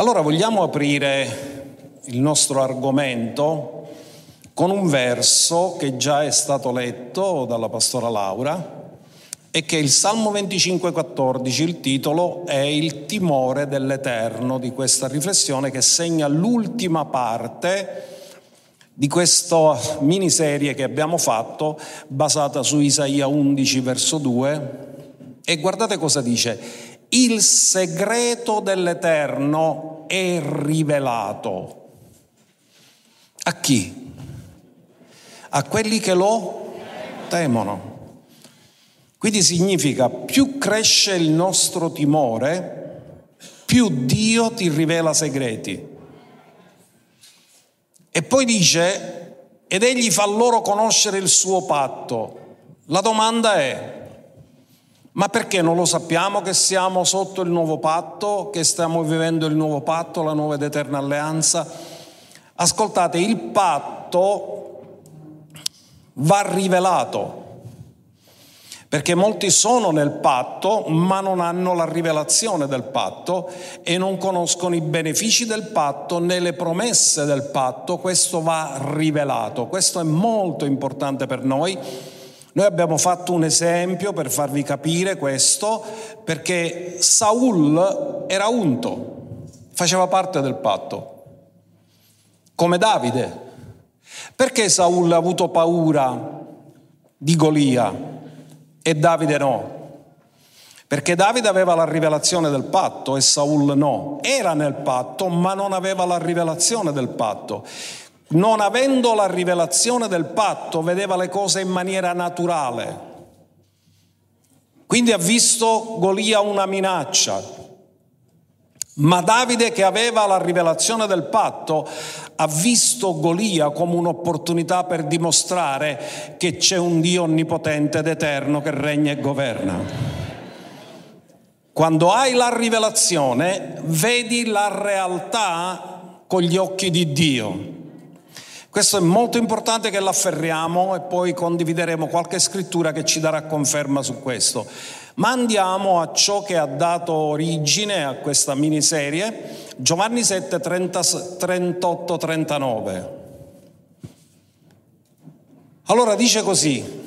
Allora vogliamo aprire il nostro argomento con un verso che già è stato letto dalla pastora Laura e che è il Salmo 25,14, il titolo è Il timore dell'Eterno di questa riflessione che segna l'ultima parte di questa miniserie che abbiamo fatto basata su Isaia 11 verso 2 e guardate cosa dice il segreto dell'Eterno è rivelato. A chi? A quelli che lo temono. Quindi significa più cresce il nostro timore, più Dio ti rivela segreti. E poi dice, ed egli fa loro conoscere il suo patto. La domanda è, ma perché non lo sappiamo che siamo sotto il nuovo patto, che stiamo vivendo il nuovo patto, la nuova ed eterna alleanza? Ascoltate, il patto va rivelato, perché molti sono nel patto ma non hanno la rivelazione del patto e non conoscono i benefici del patto né le promesse del patto, questo va rivelato, questo è molto importante per noi noi abbiamo fatto un esempio per farvi capire questo, perché Saul era unto, faceva parte del patto, come Davide. Perché Saul ha avuto paura di Golia e Davide no? Perché Davide aveva la rivelazione del patto e Saul no. Era nel patto, ma non aveva la rivelazione del patto non avendo la rivelazione del patto, vedeva le cose in maniera naturale. Quindi ha visto Golia una minaccia. Ma Davide che aveva la rivelazione del patto ha visto Golia come un'opportunità per dimostrare che c'è un Dio onnipotente ed eterno che regna e governa. Quando hai la rivelazione, vedi la realtà con gli occhi di Dio. Questo è molto importante che l'afferriamo e poi condivideremo qualche scrittura che ci darà conferma su questo. Ma andiamo a ciò che ha dato origine a questa miniserie, Giovanni 7, 38, 39. Allora dice così,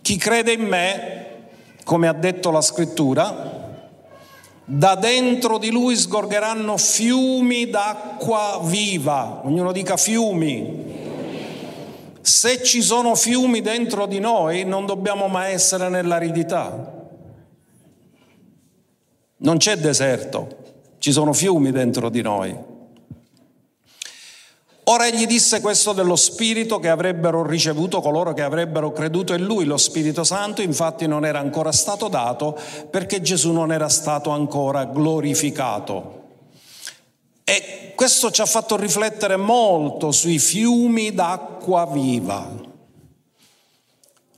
chi crede in me, come ha detto la scrittura, da dentro di lui sgorgeranno fiumi d'acqua viva, ognuno dica fiumi. Se ci sono fiumi dentro di noi non dobbiamo mai essere nell'aridità. Non c'è deserto, ci sono fiumi dentro di noi. Ora egli disse questo dello Spirito che avrebbero ricevuto coloro che avrebbero creduto in lui. Lo Spirito Santo infatti non era ancora stato dato perché Gesù non era stato ancora glorificato. E questo ci ha fatto riflettere molto sui fiumi d'acqua viva.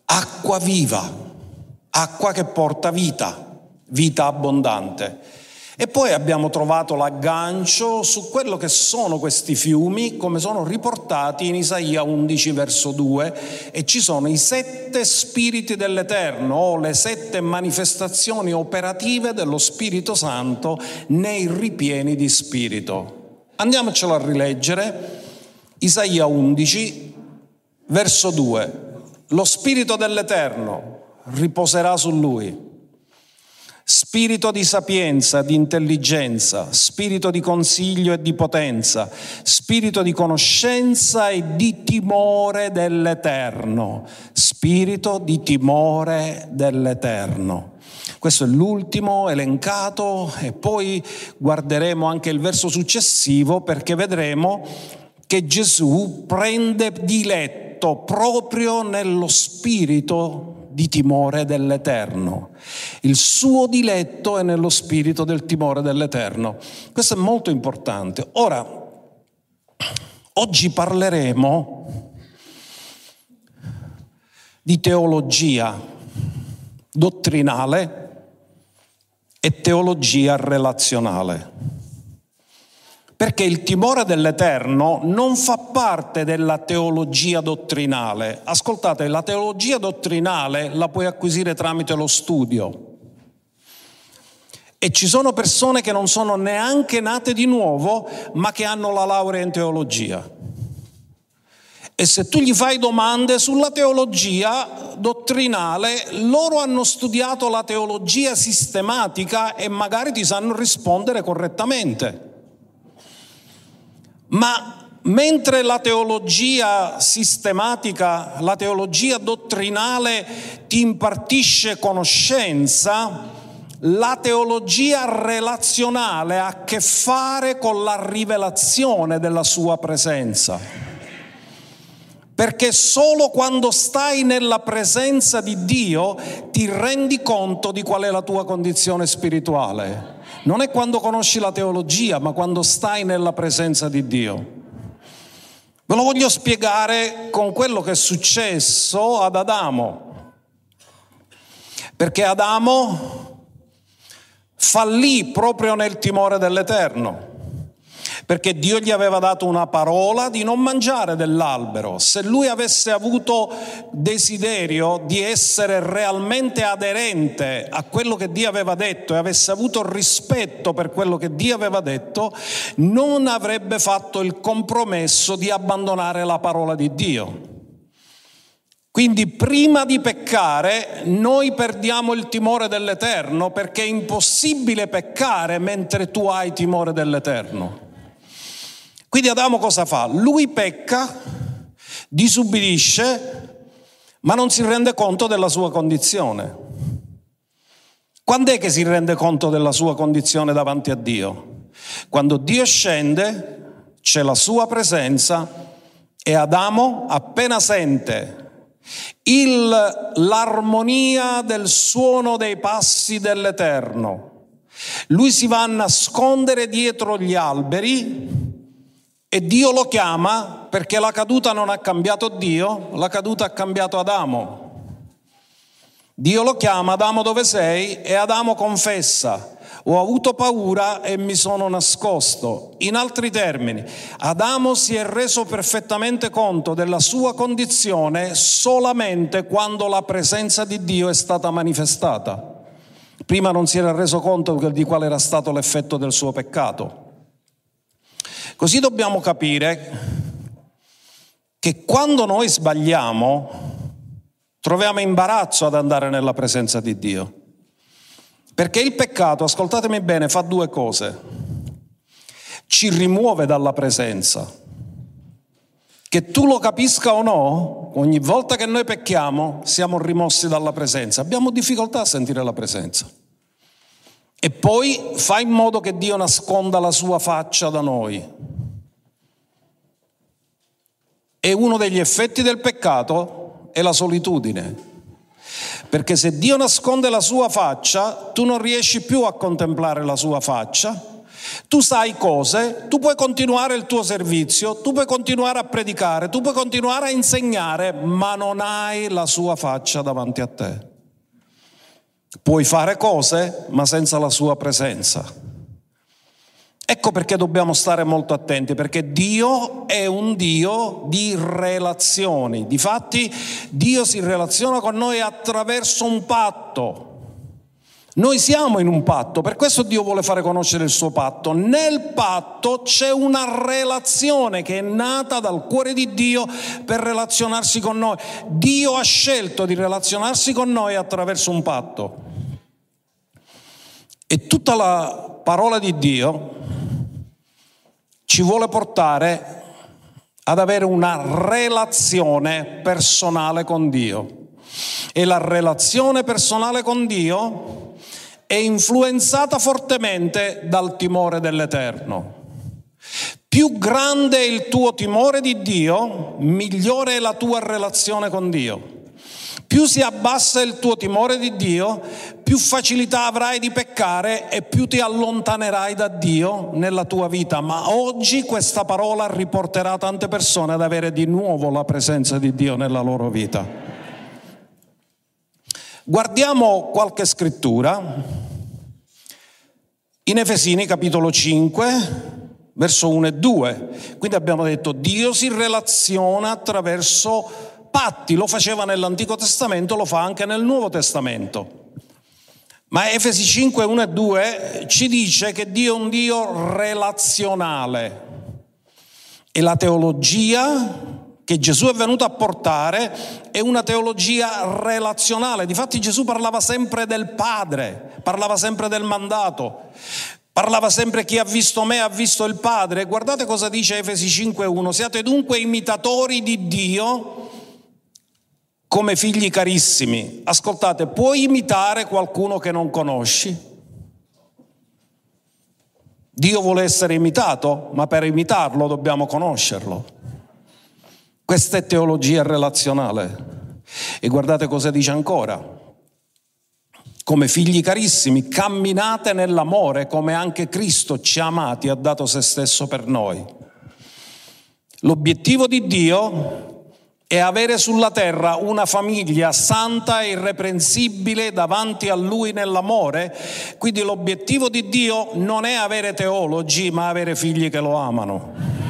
Acqua viva, acqua che porta vita, vita abbondante. E poi abbiamo trovato l'aggancio su quello che sono questi fiumi, come sono riportati in Isaia 11 verso 2, e ci sono i sette spiriti dell'Eterno o le sette manifestazioni operative dello Spirito Santo nei ripieni di spirito. Andiamocelo a rileggere. Isaia 11 verso 2. Lo Spirito dell'Eterno riposerà su lui spirito di sapienza, di intelligenza, spirito di consiglio e di potenza, spirito di conoscenza e di timore dell'Eterno, spirito di timore dell'Eterno. Questo è l'ultimo elencato e poi guarderemo anche il verso successivo perché vedremo che Gesù prende diletto proprio nello spirito di timore dell'Eterno. Il suo diletto è nello spirito del timore dell'Eterno. Questo è molto importante. Ora, oggi parleremo di teologia dottrinale e teologia relazionale. Perché il timore dell'Eterno non fa parte della teologia dottrinale. Ascoltate, la teologia dottrinale la puoi acquisire tramite lo studio. E ci sono persone che non sono neanche nate di nuovo, ma che hanno la laurea in teologia. E se tu gli fai domande sulla teologia dottrinale, loro hanno studiato la teologia sistematica e magari ti sanno rispondere correttamente. Ma mentre la teologia sistematica, la teologia dottrinale ti impartisce conoscenza, la teologia relazionale ha a che fare con la rivelazione della sua presenza. Perché solo quando stai nella presenza di Dio ti rendi conto di qual è la tua condizione spirituale. Non è quando conosci la teologia, ma quando stai nella presenza di Dio. Ve lo voglio spiegare con quello che è successo ad Adamo. Perché Adamo fallì proprio nel timore dell'Eterno perché Dio gli aveva dato una parola di non mangiare dell'albero. Se lui avesse avuto desiderio di essere realmente aderente a quello che Dio aveva detto e avesse avuto rispetto per quello che Dio aveva detto, non avrebbe fatto il compromesso di abbandonare la parola di Dio. Quindi prima di peccare noi perdiamo il timore dell'Eterno perché è impossibile peccare mentre tu hai timore dell'Eterno. Quindi Adamo cosa fa? Lui pecca, disubbidisce, ma non si rende conto della sua condizione. Quando è che si rende conto della sua condizione davanti a Dio? Quando Dio scende, c'è la sua presenza e Adamo appena sente il, l'armonia del suono dei passi dell'Eterno, lui si va a nascondere dietro gli alberi e Dio lo chiama perché la caduta non ha cambiato Dio, la caduta ha cambiato Adamo. Dio lo chiama, Adamo dove sei? E Adamo confessa, ho avuto paura e mi sono nascosto. In altri termini, Adamo si è reso perfettamente conto della sua condizione solamente quando la presenza di Dio è stata manifestata. Prima non si era reso conto di qual era stato l'effetto del suo peccato. Così dobbiamo capire che quando noi sbagliamo troviamo imbarazzo ad andare nella presenza di Dio. Perché il peccato, ascoltatemi bene, fa due cose. Ci rimuove dalla presenza. Che tu lo capisca o no, ogni volta che noi pecchiamo siamo rimossi dalla presenza. Abbiamo difficoltà a sentire la presenza. E poi fa in modo che Dio nasconda la sua faccia da noi. E uno degli effetti del peccato è la solitudine. Perché se Dio nasconde la sua faccia, tu non riesci più a contemplare la sua faccia, tu sai cose, tu puoi continuare il tuo servizio, tu puoi continuare a predicare, tu puoi continuare a insegnare, ma non hai la sua faccia davanti a te. Puoi fare cose, ma senza la sua presenza. Ecco perché dobbiamo stare molto attenti, perché Dio è un Dio di relazioni. Difatti Dio si relaziona con noi attraverso un patto. Noi siamo in un patto, per questo Dio vuole fare conoscere il suo patto. Nel patto c'è una relazione che è nata dal cuore di Dio per relazionarsi con noi. Dio ha scelto di relazionarsi con noi attraverso un patto. E tutta la parola di Dio ci vuole portare ad avere una relazione personale con Dio. E la relazione personale con Dio è influenzata fortemente dal timore dell'Eterno. Più grande è il tuo timore di Dio, migliore è la tua relazione con Dio. Più si abbassa il tuo timore di Dio, più facilità avrai di peccare e più ti allontanerai da Dio nella tua vita. Ma oggi questa parola riporterà tante persone ad avere di nuovo la presenza di Dio nella loro vita. Guardiamo qualche scrittura. In Efesini capitolo 5, verso 1 e 2. Quindi abbiamo detto Dio si relaziona attraverso patti, lo faceva nell'Antico Testamento, lo fa anche nel Nuovo Testamento. Ma Efesi 5, 1 e 2 ci dice che Dio è un Dio relazionale e la teologia che Gesù è venuto a portare è una teologia relazionale. Difatti Gesù parlava sempre del Padre, parlava sempre del mandato, parlava sempre chi ha visto me ha visto il Padre. Guardate cosa dice Efesi 5.1, siate dunque imitatori di Dio come figli carissimi. Ascoltate, puoi imitare qualcuno che non conosci? Dio vuole essere imitato, ma per imitarlo dobbiamo conoscerlo. Questa è teologia relazionale. E guardate cosa dice ancora. Come figli carissimi, camminate nell'amore come anche Cristo ci ha amati e ha dato se stesso per noi. L'obiettivo di Dio è avere sulla terra una famiglia santa e irreprensibile davanti a Lui nell'amore. Quindi l'obiettivo di Dio non è avere teologi, ma avere figli che lo amano.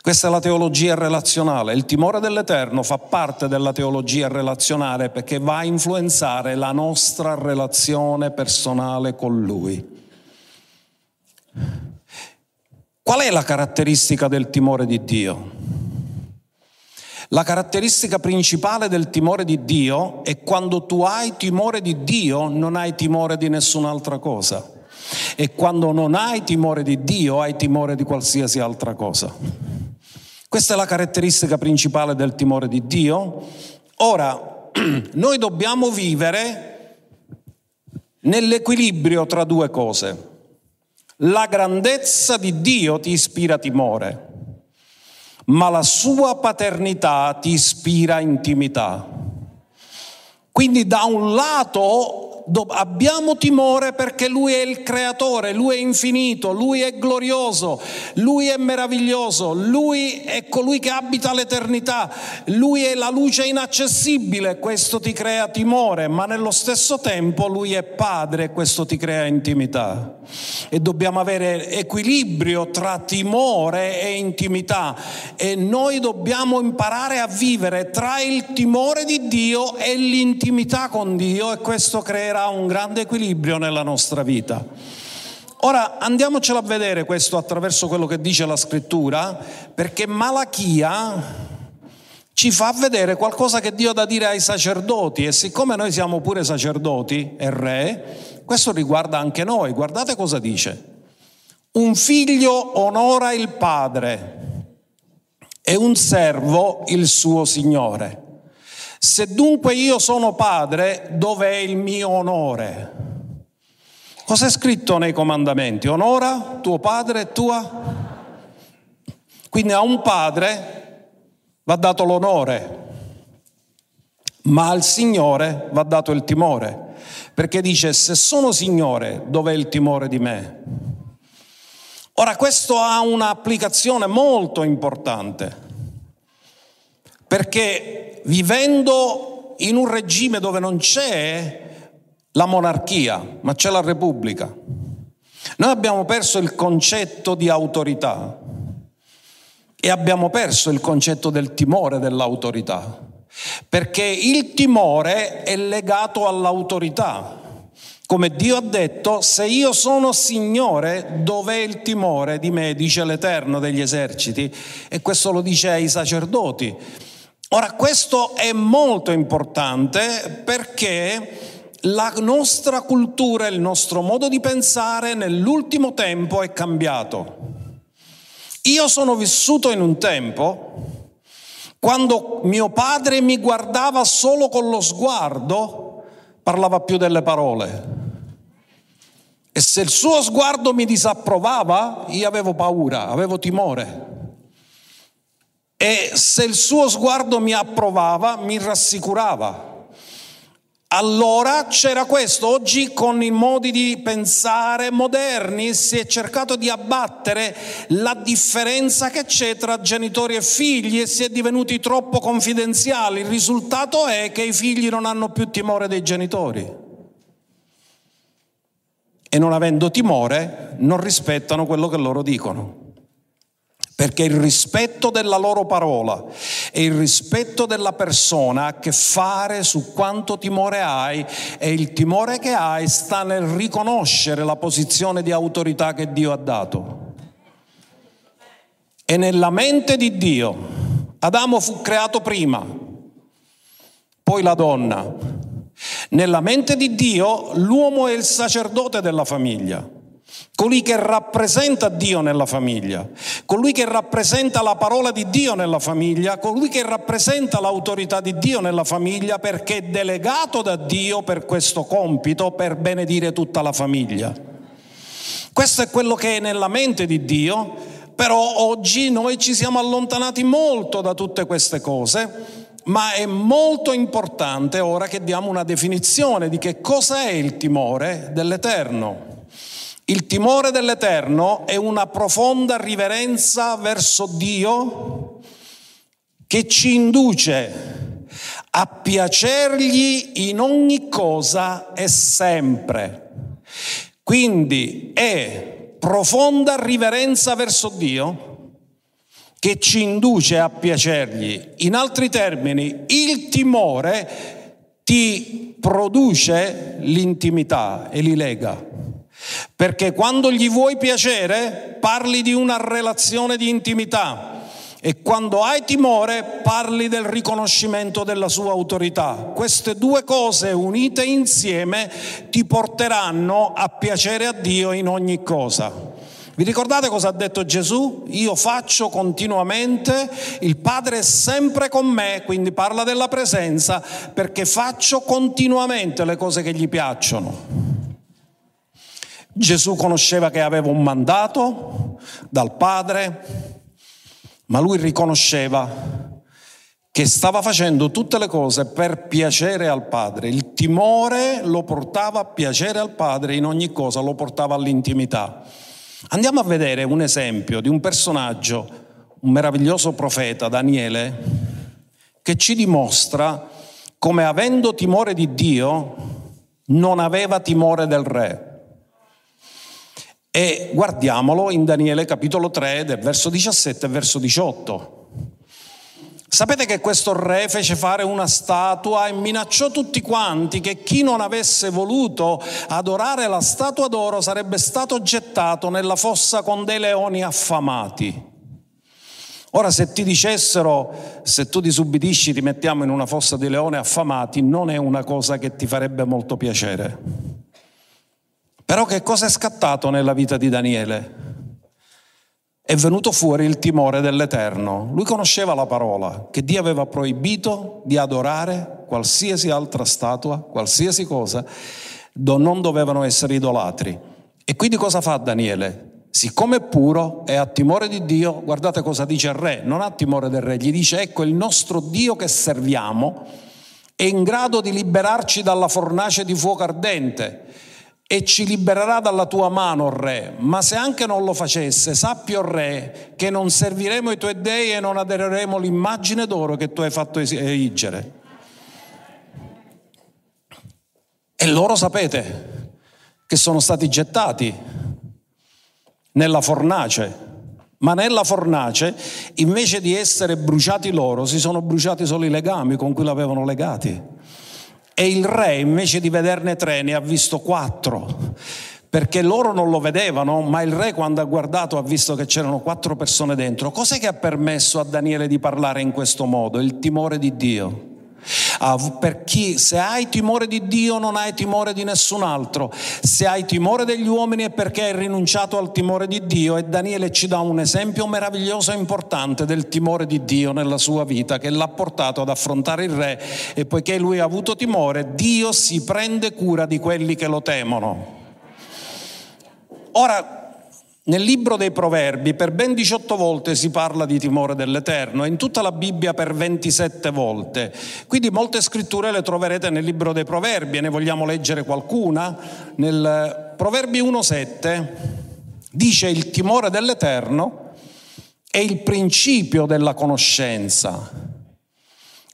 Questa è la teologia relazionale. Il timore dell'Eterno fa parte della teologia relazionale perché va a influenzare la nostra relazione personale con Lui. Qual è la caratteristica del timore di Dio? La caratteristica principale del timore di Dio è quando tu hai timore di Dio non hai timore di nessun'altra cosa. E quando non hai timore di Dio hai timore di qualsiasi altra cosa. Questa è la caratteristica principale del timore di Dio. Ora, noi dobbiamo vivere nell'equilibrio tra due cose. La grandezza di Dio ti ispira timore, ma la sua paternità ti ispira intimità. Quindi da un lato abbiamo timore perché Lui è il creatore, Lui è infinito, Lui è glorioso, Lui è meraviglioso, Lui è colui che abita l'eternità, Lui è la luce inaccessibile, questo ti crea timore, ma nello stesso tempo Lui è Padre, questo ti crea intimità. E dobbiamo avere equilibrio tra timore e intimità e noi dobbiamo imparare a vivere tra il timore di Dio e l'intimità con Dio e questo crea creerà un grande equilibrio nella nostra vita. Ora andiamocelo a vedere questo attraverso quello che dice la scrittura, perché Malachia ci fa vedere qualcosa che Dio ha da dire ai sacerdoti e siccome noi siamo pure sacerdoti e re, questo riguarda anche noi. Guardate cosa dice. Un figlio onora il padre e un servo il suo signore. Se dunque io sono padre, dov'è il mio onore? Cos'è scritto nei comandamenti? Onora tuo padre e tua? Quindi a un padre va dato l'onore, ma al Signore va dato il timore, perché dice se sono Signore, dov'è il timore di me? Ora questo ha un'applicazione molto importante, perché vivendo in un regime dove non c'è la monarchia, ma c'è la repubblica. Noi abbiamo perso il concetto di autorità e abbiamo perso il concetto del timore dell'autorità, perché il timore è legato all'autorità. Come Dio ha detto, se io sono Signore, dov'è il timore di me, dice l'Eterno degli eserciti? E questo lo dice ai sacerdoti. Ora questo è molto importante perché la nostra cultura, il nostro modo di pensare nell'ultimo tempo è cambiato. Io sono vissuto in un tempo quando mio padre mi guardava solo con lo sguardo, parlava più delle parole. E se il suo sguardo mi disapprovava, io avevo paura, avevo timore. E se il suo sguardo mi approvava, mi rassicurava. Allora c'era questo, oggi con i modi di pensare moderni si è cercato di abbattere la differenza che c'è tra genitori e figli e si è divenuti troppo confidenziali. Il risultato è che i figli non hanno più timore dei genitori e non avendo timore non rispettano quello che loro dicono. Perché il rispetto della loro parola e il rispetto della persona ha a che fare su quanto timore hai e il timore che hai sta nel riconoscere la posizione di autorità che Dio ha dato. E nella mente di Dio, Adamo fu creato prima, poi la donna. Nella mente di Dio l'uomo è il sacerdote della famiglia colui che rappresenta Dio nella famiglia, colui che rappresenta la parola di Dio nella famiglia, colui che rappresenta l'autorità di Dio nella famiglia perché è delegato da Dio per questo compito, per benedire tutta la famiglia. Questo è quello che è nella mente di Dio, però oggi noi ci siamo allontanati molto da tutte queste cose ma è molto importante ora che diamo una definizione di che cosa è il timore dell'Eterno. Il timore dell'Eterno è una profonda riverenza verso Dio che ci induce a piacergli in ogni cosa e sempre. Quindi è profonda riverenza verso Dio che ci induce a piacergli. In altri termini, il timore ti produce l'intimità e li lega. Perché quando gli vuoi piacere parli di una relazione di intimità e quando hai timore parli del riconoscimento della sua autorità. Queste due cose unite insieme ti porteranno a piacere a Dio in ogni cosa. Vi ricordate cosa ha detto Gesù? Io faccio continuamente, il Padre è sempre con me, quindi parla della presenza, perché faccio continuamente le cose che gli piacciono. Gesù conosceva che aveva un mandato dal Padre, ma lui riconosceva che stava facendo tutte le cose per piacere al Padre. Il timore lo portava a piacere al Padre in ogni cosa, lo portava all'intimità. Andiamo a vedere un esempio di un personaggio, un meraviglioso profeta, Daniele, che ci dimostra come avendo timore di Dio non aveva timore del re. E guardiamolo in Daniele capitolo 3 del verso 17 e verso 18. Sapete che questo re fece fare una statua e minacciò tutti quanti che chi non avesse voluto adorare la statua d'oro sarebbe stato gettato nella fossa con dei leoni affamati. Ora se ti dicessero se tu disubbidisci ti mettiamo in una fossa di leoni affamati non è una cosa che ti farebbe molto piacere. Però che cosa è scattato nella vita di Daniele? È venuto fuori il timore dell'Eterno. Lui conosceva la parola, che Dio aveva proibito di adorare qualsiasi altra statua, qualsiasi cosa, non dovevano essere idolatri. E quindi cosa fa Daniele? Siccome è puro e ha timore di Dio, guardate cosa dice il re, non ha timore del re, gli dice ecco il nostro Dio che serviamo è in grado di liberarci dalla fornace di fuoco ardente e ci libererà dalla tua mano, re. Ma se anche non lo facesse, sappi, o re, che non serviremo i tuoi dei e non adereremo l'immagine d'oro che tu hai fatto erigere. E loro sapete che sono stati gettati nella fornace, ma nella fornace, invece di essere bruciati loro, si sono bruciati solo i legami con cui l'avevano legati. E il re, invece di vederne tre, ne ha visto quattro, perché loro non lo vedevano, ma il re quando ha guardato ha visto che c'erano quattro persone dentro. Cos'è che ha permesso a Daniele di parlare in questo modo? Il timore di Dio. Ah, per chi, se hai timore di Dio non hai timore di nessun altro. Se hai timore degli uomini è perché hai rinunciato al timore di Dio e Daniele ci dà un esempio meraviglioso e importante del timore di Dio nella sua vita che l'ha portato ad affrontare il re e poiché lui ha avuto timore, Dio si prende cura di quelli che lo temono. Ora, nel libro dei Proverbi per ben 18 volte si parla di timore dell'Eterno, in tutta la Bibbia per 27 volte. Quindi molte scritture le troverete nel libro dei Proverbi e ne vogliamo leggere qualcuna. Nel Proverbi 1.7 dice il timore dell'Eterno è il principio della conoscenza,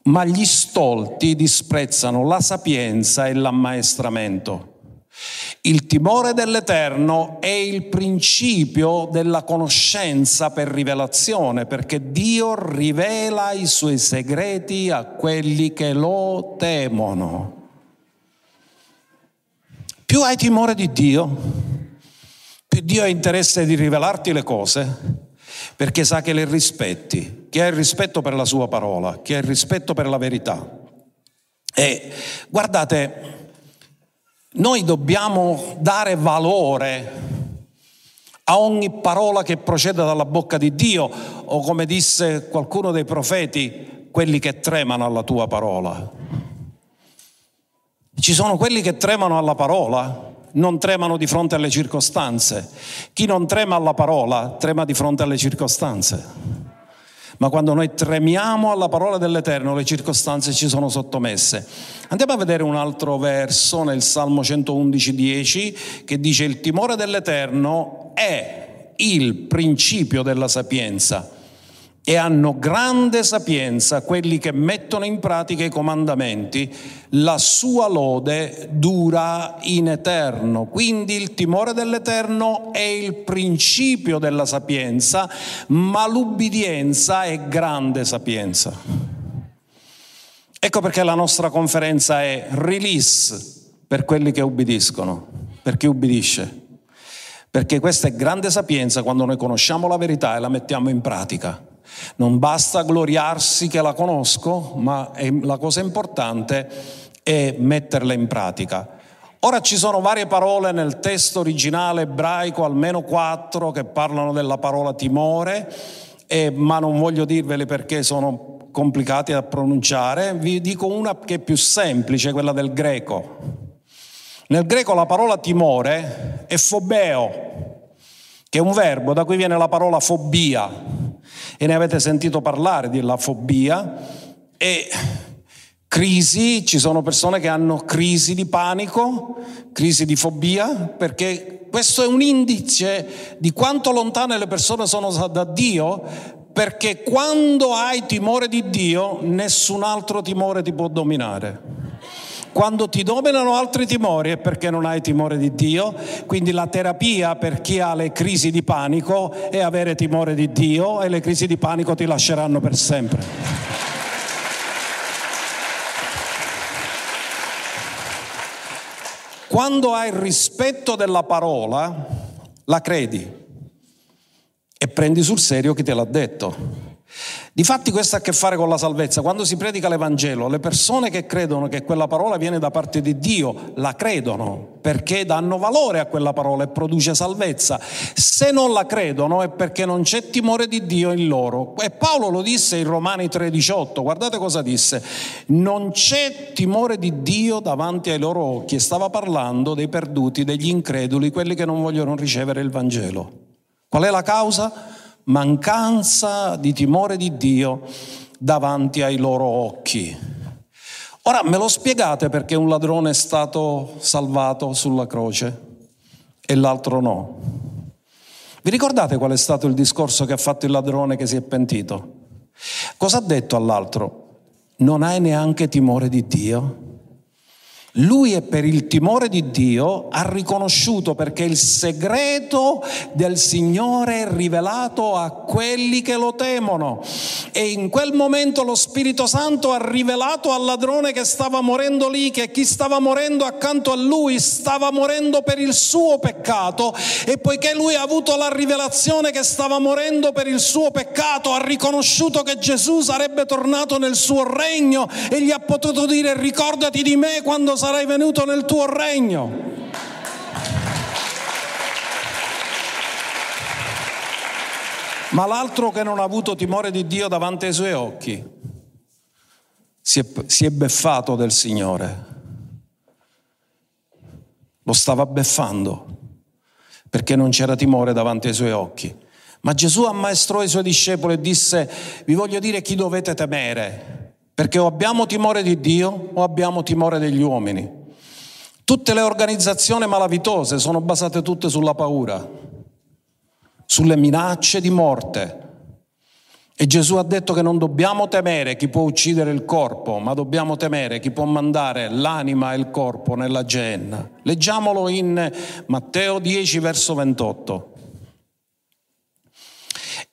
ma gli stolti disprezzano la sapienza e l'ammaestramento. Il timore dell'Eterno è il principio della conoscenza per rivelazione, perché Dio rivela i suoi segreti a quelli che lo temono. Più hai timore di Dio, più Dio ha interesse di rivelarti le cose, perché sa che le rispetti, che ha il rispetto per la sua parola, che ha il rispetto per la verità. E guardate, noi dobbiamo dare valore a ogni parola che procede dalla bocca di Dio, o come disse qualcuno dei profeti, quelli che tremano alla tua parola. Ci sono quelli che tremano alla parola, non tremano di fronte alle circostanze. Chi non trema alla parola, trema di fronte alle circostanze ma quando noi tremiamo alla parola dell'Eterno le circostanze ci sono sottomesse. Andiamo a vedere un altro verso nel Salmo 111, 10 che dice il timore dell'Eterno è il principio della sapienza e hanno grande sapienza quelli che mettono in pratica i comandamenti, la sua lode dura in eterno. Quindi il timore dell'eterno è il principio della sapienza, ma l'ubbidienza è grande sapienza. Ecco perché la nostra conferenza è release per quelli che ubbidiscono, per chi ubbidisce. Perché questa è grande sapienza quando noi conosciamo la verità e la mettiamo in pratica. Non basta gloriarsi che la conosco, ma la cosa importante è metterla in pratica. Ora ci sono varie parole nel testo originale ebraico, almeno quattro, che parlano della parola timore, eh, ma non voglio dirvele perché sono complicati da pronunciare. Vi dico una che è più semplice, quella del greco. Nel greco la parola timore è fobeo, che è un verbo da cui viene la parola fobia e ne avete sentito parlare della fobia e crisi, ci sono persone che hanno crisi di panico, crisi di fobia, perché questo è un indice di quanto lontane le persone sono da Dio, perché quando hai timore di Dio nessun altro timore ti può dominare. Quando ti dominano altri timori è perché non hai timore di Dio, quindi la terapia per chi ha le crisi di panico è avere timore di Dio e le crisi di panico ti lasceranno per sempre. Quando hai il rispetto della parola, la credi e prendi sul serio chi te l'ha detto. Difatti questo ha a che fare con la salvezza. Quando si predica l'Evangelo, le persone che credono che quella parola viene da parte di Dio, la credono perché danno valore a quella parola e produce salvezza. Se non la credono è perché non c'è timore di Dio in loro. E Paolo lo disse in Romani 3:18, guardate cosa disse, non c'è timore di Dio davanti ai loro occhi. E stava parlando dei perduti, degli increduli, quelli che non vogliono ricevere il Vangelo. Qual è la causa? Mancanza di timore di Dio davanti ai loro occhi. Ora me lo spiegate perché un ladrone è stato salvato sulla croce e l'altro no? Vi ricordate qual è stato il discorso che ha fatto il ladrone che si è pentito? Cosa ha detto all'altro? Non hai neanche timore di Dio? Lui è per il timore di Dio ha riconosciuto perché il segreto del Signore è rivelato a quelli che lo temono. E in quel momento lo Spirito Santo ha rivelato al ladrone che stava morendo lì, che chi stava morendo accanto a lui stava morendo per il suo peccato e poiché lui ha avuto la rivelazione che stava morendo per il suo peccato, ha riconosciuto che Gesù sarebbe tornato nel suo regno e gli ha potuto dire ricordati di me quando sarai venuto nel tuo regno. Ma l'altro che non ha avuto timore di Dio davanti ai suoi occhi si è, si è beffato del Signore. Lo stava beffando perché non c'era timore davanti ai suoi occhi. Ma Gesù ammaestrò i suoi discepoli e disse, vi voglio dire chi dovete temere. Perché o abbiamo timore di Dio o abbiamo timore degli uomini. Tutte le organizzazioni malavitose sono basate tutte sulla paura, sulle minacce di morte. E Gesù ha detto che non dobbiamo temere chi può uccidere il corpo, ma dobbiamo temere chi può mandare l'anima e il corpo nella genna. Leggiamolo in Matteo 10, verso 28.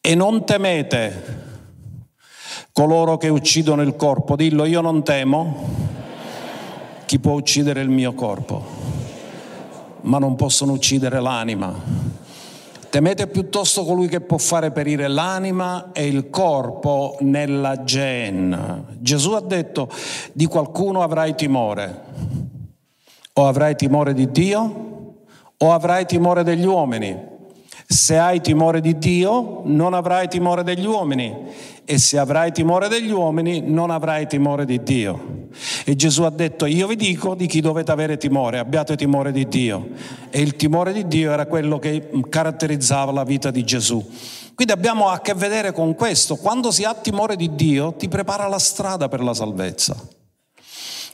E non temete coloro che uccidono il corpo, dillo io non temo chi può uccidere il mio corpo, ma non possono uccidere l'anima. Temete piuttosto colui che può fare perire l'anima e il corpo nella gen. Gesù ha detto di qualcuno avrai timore. O avrai timore di Dio o avrai timore degli uomini. Se hai timore di Dio, non avrai timore degli uomini. E se avrai timore degli uomini, non avrai timore di Dio. E Gesù ha detto, io vi dico di chi dovete avere timore, abbiate timore di Dio. E il timore di Dio era quello che caratterizzava la vita di Gesù. Quindi abbiamo a che vedere con questo. Quando si ha timore di Dio, ti prepara la strada per la salvezza.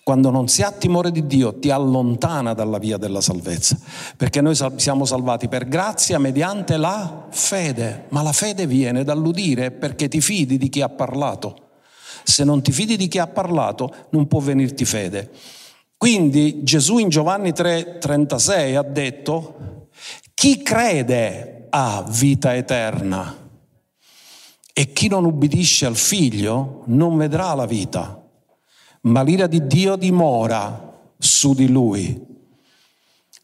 Quando non si ha timore di Dio ti allontana dalla via della salvezza, perché noi siamo salvati per grazia mediante la fede, ma la fede viene dall'udire perché ti fidi di chi ha parlato. Se non ti fidi di chi ha parlato non può venirti fede. Quindi Gesù in Giovanni 3:36 ha detto, chi crede ha vita eterna e chi non ubbidisce al figlio non vedrà la vita ma l'ira di Dio dimora su di lui.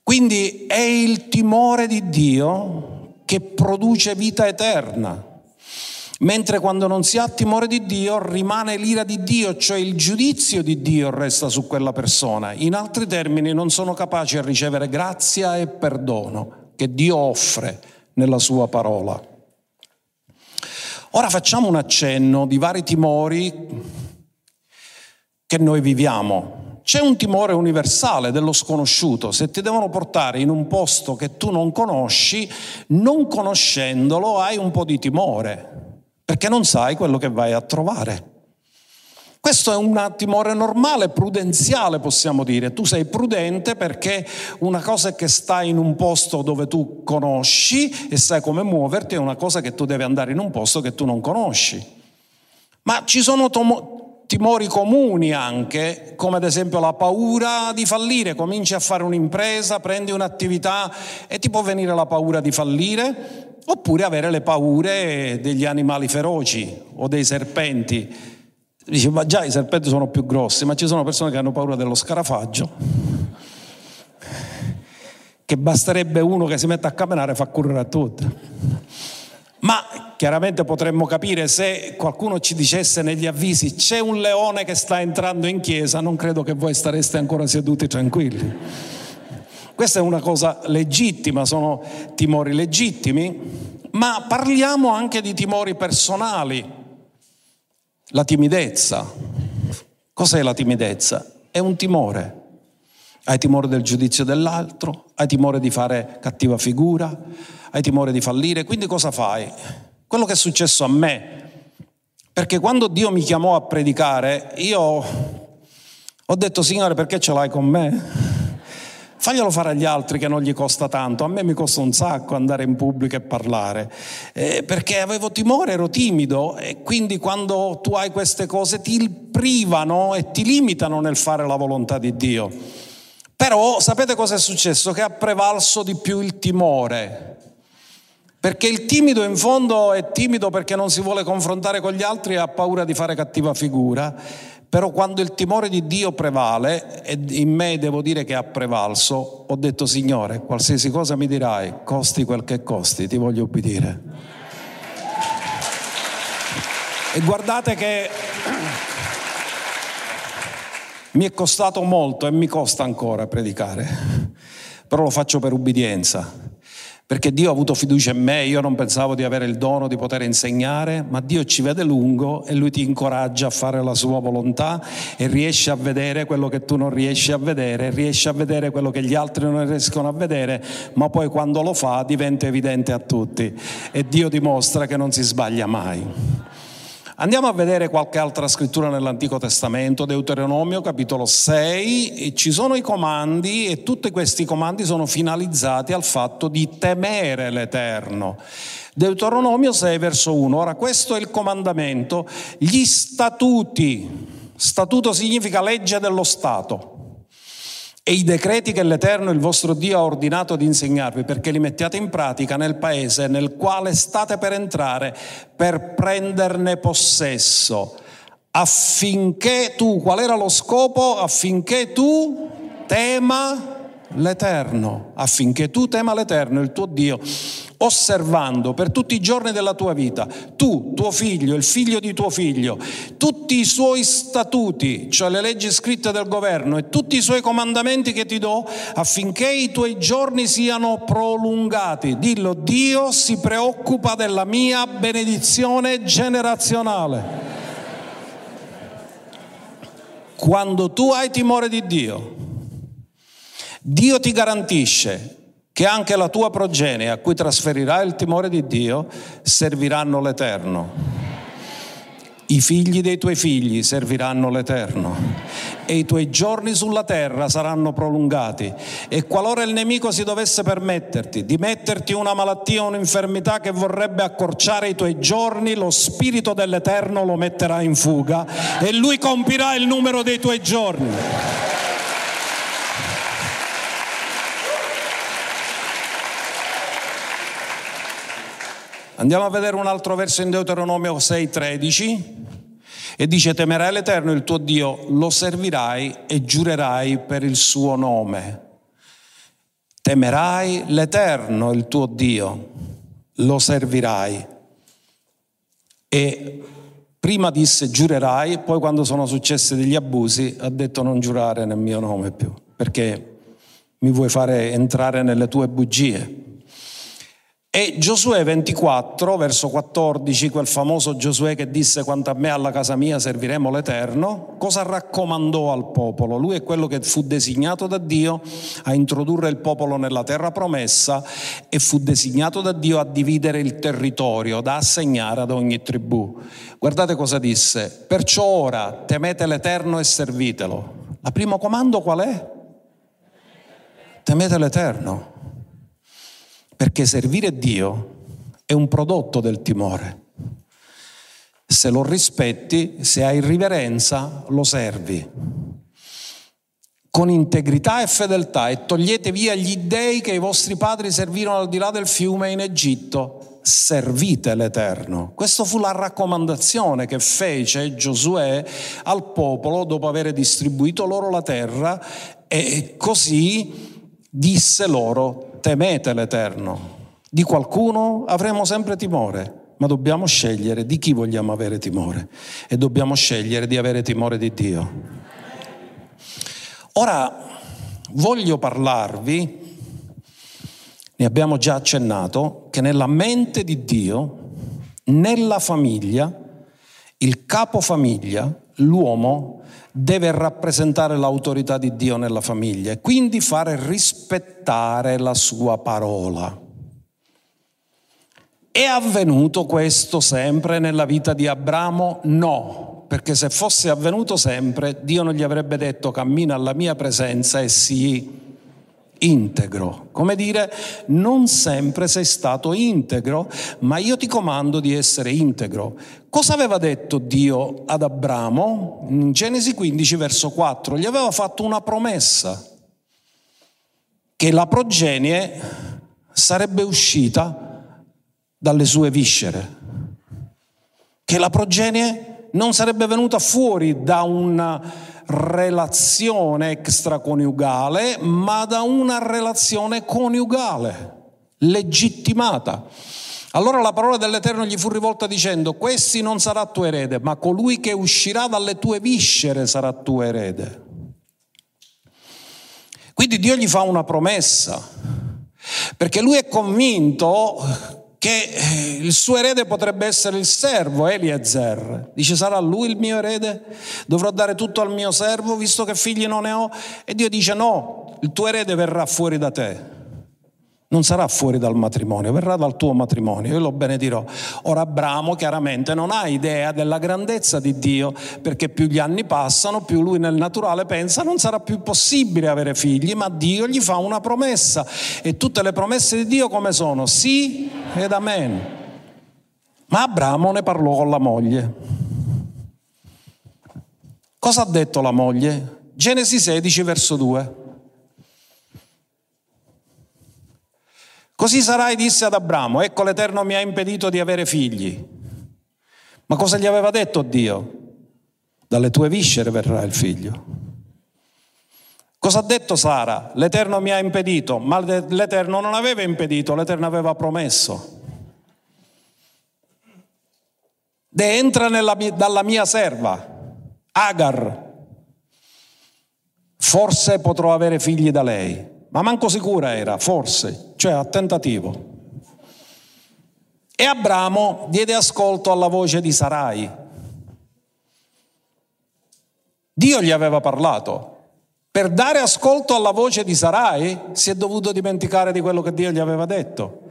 Quindi è il timore di Dio che produce vita eterna. Mentre quando non si ha timore di Dio rimane l'ira di Dio, cioè il giudizio di Dio resta su quella persona. In altri termini non sono capaci a ricevere grazia e perdono che Dio offre nella sua parola. Ora facciamo un accenno di vari timori che noi viviamo. C'è un timore universale dello sconosciuto. Se ti devono portare in un posto che tu non conosci, non conoscendolo hai un po' di timore, perché non sai quello che vai a trovare. Questo è un timore normale, prudenziale possiamo dire. Tu sei prudente perché una cosa è che stai in un posto dove tu conosci e sai come muoverti, è una cosa che tu devi andare in un posto che tu non conosci. Ma ci sono tom- timori comuni anche, come ad esempio la paura di fallire. Cominci a fare un'impresa, prendi un'attività e ti può venire la paura di fallire, oppure avere le paure degli animali feroci o dei serpenti. Dici, ma già i serpenti sono più grossi, ma ci sono persone che hanno paura dello scarafaggio, che basterebbe uno che si mette a camminare e fa correre a tutti. Ma chiaramente potremmo capire se qualcuno ci dicesse negli avvisi c'è un leone che sta entrando in chiesa, non credo che voi stareste ancora seduti tranquilli. Questa è una cosa legittima, sono timori legittimi, ma parliamo anche di timori personali. La timidezza. Cos'è la timidezza? È un timore. Hai timore del giudizio dell'altro, hai timore di fare cattiva figura, hai timore di fallire, quindi cosa fai? Quello che è successo a me, perché quando Dio mi chiamò a predicare, io ho detto Signore perché ce l'hai con me? Faglielo fare agli altri che non gli costa tanto, a me mi costa un sacco andare in pubblico e parlare, eh, perché avevo timore, ero timido e quindi quando tu hai queste cose ti privano e ti limitano nel fare la volontà di Dio. Però sapete cosa è successo? Che ha prevalso di più il timore perché il timido in fondo è timido perché non si vuole confrontare con gli altri e ha paura di fare cattiva figura, però quando il timore di Dio prevale, e in me devo dire che ha prevalso, ho detto Signore, qualsiasi cosa mi dirai, costi quel che costi, ti voglio obbedire. E guardate che mi è costato molto e mi costa ancora predicare, però lo faccio per ubbidienza perché Dio ha avuto fiducia in me, io non pensavo di avere il dono di poter insegnare, ma Dio ci vede lungo e Lui ti incoraggia a fare la sua volontà e riesce a vedere quello che tu non riesci a vedere, riesce a vedere quello che gli altri non riescono a vedere, ma poi quando lo fa diventa evidente a tutti e Dio dimostra che non si sbaglia mai. Andiamo a vedere qualche altra scrittura nell'Antico Testamento, Deuteronomio capitolo 6, ci sono i comandi e tutti questi comandi sono finalizzati al fatto di temere l'Eterno. Deuteronomio 6 verso 1, ora questo è il comandamento, gli statuti, statuto significa legge dello Stato e i decreti che l'Eterno, il vostro Dio, ha ordinato di insegnarvi perché li mettiate in pratica nel paese nel quale state per entrare per prenderne possesso, affinché tu, qual era lo scopo? Affinché tu tema l'Eterno, affinché tu tema l'Eterno, il tuo Dio, osservando per tutti i giorni della tua vita, tu, tuo figlio, il figlio di tuo figlio, tutti i suoi statuti, cioè le leggi scritte del governo e tutti i suoi comandamenti che ti do, affinché i tuoi giorni siano prolungati. Dillo, Dio si preoccupa della mia benedizione generazionale. Quando tu hai timore di Dio, Dio ti garantisce che anche la tua progenie a cui trasferirai il timore di Dio serviranno l'Eterno. I figli dei tuoi figli serviranno l'Eterno e i tuoi giorni sulla terra saranno prolungati. E qualora il nemico si dovesse permetterti di metterti una malattia o un'infermità che vorrebbe accorciare i tuoi giorni, lo Spirito dell'Eterno lo metterà in fuga e lui compirà il numero dei tuoi giorni. Andiamo a vedere un altro verso in Deuteronomio 6:13 e dice temerai l'Eterno il tuo Dio, lo servirai e giurerai per il suo nome. Temerai l'Eterno il tuo Dio, lo servirai. E prima disse giurerai, poi quando sono successi degli abusi ha detto non giurare nel mio nome più, perché mi vuoi fare entrare nelle tue bugie. E Giosuè 24, verso 14, quel famoso Giosuè che disse quanto a me alla casa mia serviremo l'Eterno, cosa raccomandò al popolo? Lui è quello che fu designato da Dio a introdurre il popolo nella terra promessa e fu designato da Dio a dividere il territorio, da assegnare ad ogni tribù. Guardate cosa disse, perciò ora temete l'Eterno e servitelo. La primo comando qual è? Temete l'Eterno perché servire Dio è un prodotto del timore. Se lo rispetti, se hai riverenza, lo servi. Con integrità e fedeltà e togliete via gli dei che i vostri padri servirono al di là del fiume in Egitto. Servite l'Eterno. Questa fu la raccomandazione che fece Giosuè al popolo dopo aver distribuito loro la terra e così disse loro temete l'Eterno. Di qualcuno avremo sempre timore, ma dobbiamo scegliere di chi vogliamo avere timore e dobbiamo scegliere di avere timore di Dio. Ora voglio parlarvi, ne abbiamo già accennato, che nella mente di Dio, nella famiglia, il capofamiglia, l'uomo, deve rappresentare l'autorità di Dio nella famiglia e quindi fare rispettare la sua parola. È avvenuto questo sempre nella vita di Abramo? No, perché se fosse avvenuto sempre, Dio non gli avrebbe detto cammina alla mia presenza e sii integro. Come dire, non sempre sei stato integro, ma io ti comando di essere integro. Cosa aveva detto Dio ad Abramo? In Genesi 15, verso 4, gli aveva fatto una promessa, che la progenie sarebbe uscita dalle sue viscere, che la progenie non sarebbe venuta fuori da una relazione extraconiugale, ma da una relazione coniugale, legittimata. Allora la parola dell'Eterno gli fu rivolta dicendo, questi non sarà tuo erede, ma colui che uscirà dalle tue viscere sarà tuo erede. Quindi Dio gli fa una promessa, perché lui è convinto che eh, il suo erede potrebbe essere il servo Eliezer. Dice sarà lui il mio erede? Dovrò dare tutto al mio servo visto che figli non ne ho? E Dio dice no, il tuo erede verrà fuori da te. Non sarà fuori dal matrimonio, verrà dal tuo matrimonio, io lo benedirò. Ora Abramo chiaramente non ha idea della grandezza di Dio, perché più gli anni passano, più lui nel naturale pensa non sarà più possibile avere figli, ma Dio gli fa una promessa e tutte le promesse di Dio come sono? Sì ed amen. Ma Abramo ne parlò con la moglie. Cosa ha detto la moglie? Genesi 16 verso 2. Così sarai, disse ad Abramo, ecco l'Eterno mi ha impedito di avere figli. Ma cosa gli aveva detto Dio? Dalle tue viscere verrà il figlio. Cosa ha detto Sara? L'Eterno mi ha impedito, ma l'Eterno non aveva impedito, l'Eterno aveva promesso. De entra nella, dalla mia serva, Agar, forse potrò avere figli da lei ma manco sicura era, forse, cioè a tentativo. E Abramo diede ascolto alla voce di Sarai. Dio gli aveva parlato. Per dare ascolto alla voce di Sarai si è dovuto dimenticare di quello che Dio gli aveva detto.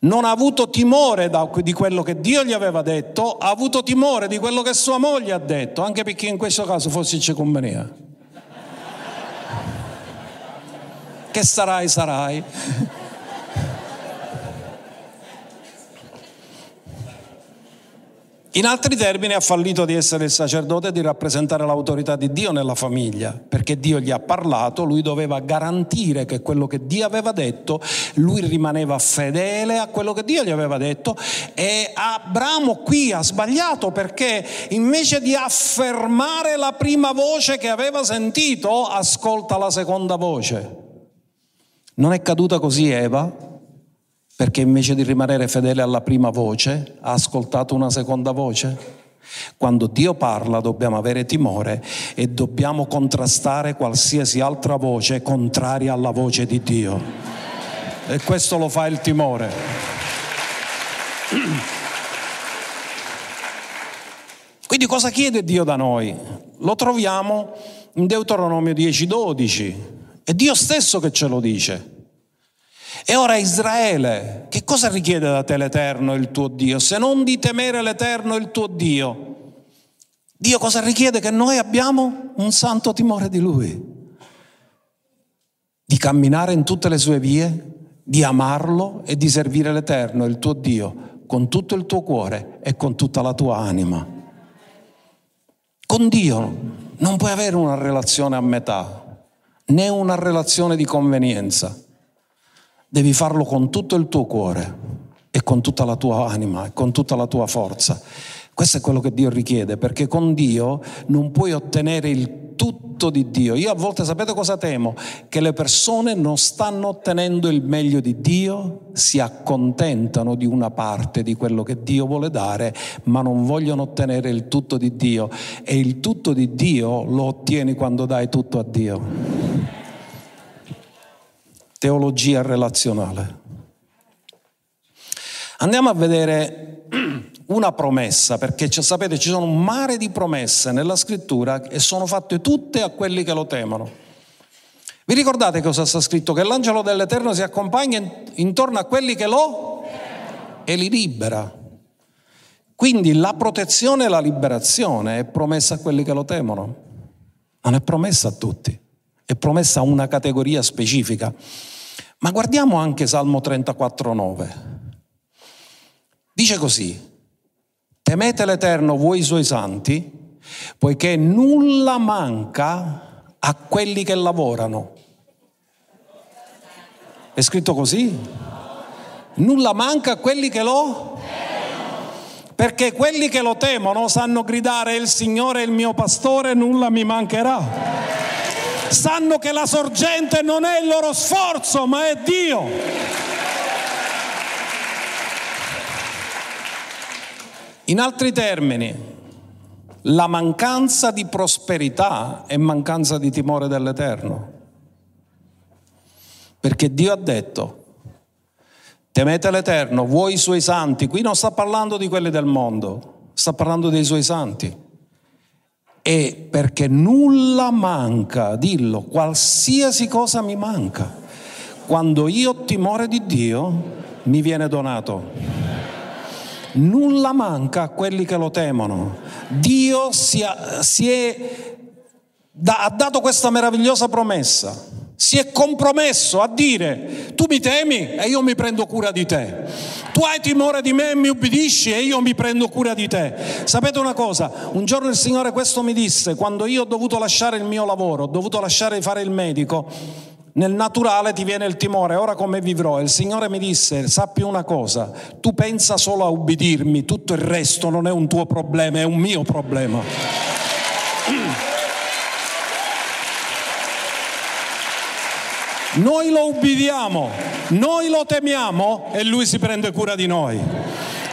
Non ha avuto timore di quello che Dio gli aveva detto, ha avuto timore di quello che sua moglie ha detto, anche perché in questo caso fosse circumvenia. Che sarai, sarai. In altri termini ha fallito di essere il sacerdote e di rappresentare l'autorità di Dio nella famiglia, perché Dio gli ha parlato, lui doveva garantire che quello che Dio aveva detto, lui rimaneva fedele a quello che Dio gli aveva detto e Abramo qui ha sbagliato perché invece di affermare la prima voce che aveva sentito, ascolta la seconda voce. Non è caduta così Eva, perché invece di rimanere fedele alla prima voce ha ascoltato una seconda voce? Quando Dio parla dobbiamo avere timore e dobbiamo contrastare qualsiasi altra voce contraria alla voce di Dio. E questo lo fa il timore. Quindi cosa chiede Dio da noi? Lo troviamo in Deuteronomio 10:12. È Dio stesso che ce lo dice. E ora Israele, che cosa richiede da te l'Eterno, il tuo Dio, se non di temere l'Eterno, il tuo Dio? Dio cosa richiede? Che noi abbiamo un santo timore di Lui, di camminare in tutte le sue vie, di amarlo e di servire l'Eterno, il tuo Dio, con tutto il tuo cuore e con tutta la tua anima. Con Dio non puoi avere una relazione a metà né una relazione di convenienza. Devi farlo con tutto il tuo cuore e con tutta la tua anima e con tutta la tua forza. Questo è quello che Dio richiede, perché con Dio non puoi ottenere il tutto di Dio. Io a volte sapete cosa temo? Che le persone non stanno ottenendo il meglio di Dio, si accontentano di una parte di quello che Dio vuole dare, ma non vogliono ottenere il tutto di Dio. E il tutto di Dio lo ottieni quando dai tutto a Dio. Teologia relazionale. Andiamo a vedere una promessa, perché sapete ci sono un mare di promesse nella scrittura e sono fatte tutte a quelli che lo temono. Vi ricordate cosa sta scritto? Che l'angelo dell'Eterno si accompagna intorno a quelli che lo e li libera. Quindi la protezione e la liberazione è promessa a quelli che lo temono, non è promessa a tutti, è promessa a una categoria specifica. Ma guardiamo anche Salmo 34,9. Dice così, Temete l'Eterno voi suoi santi, poiché nulla manca a quelli che lavorano. È scritto così? Nulla manca a quelli che lo... Perché quelli che lo temono sanno gridare il Signore è il mio pastore, nulla mi mancherà. Sanno che la sorgente non è il loro sforzo, ma è Dio. In altri termini, la mancanza di prosperità è mancanza di timore dell'Eterno. Perché Dio ha detto, temete l'Eterno, voi i suoi santi, qui non sta parlando di quelli del mondo, sta parlando dei suoi santi. E perché nulla manca, dillo, qualsiasi cosa mi manca quando io ho timore di Dio, mi viene donato. Nulla manca a quelli che lo temono. Dio si, ha, si è, ha dato questa meravigliosa promessa. Si è compromesso a dire tu mi temi e io mi prendo cura di te. Tu hai timore di me e mi ubbidisci e io mi prendo cura di te. Sapete una cosa? Un giorno il Signore questo mi disse, quando io ho dovuto lasciare il mio lavoro, ho dovuto lasciare fare il medico, nel naturale ti viene il timore, ora come vivrò? Il Signore mi disse, sappi una cosa, tu pensa solo a ubbidirmi, tutto il resto non è un tuo problema, è un mio problema. Noi lo ubbidiamo, noi lo temiamo e lui si prende cura di noi.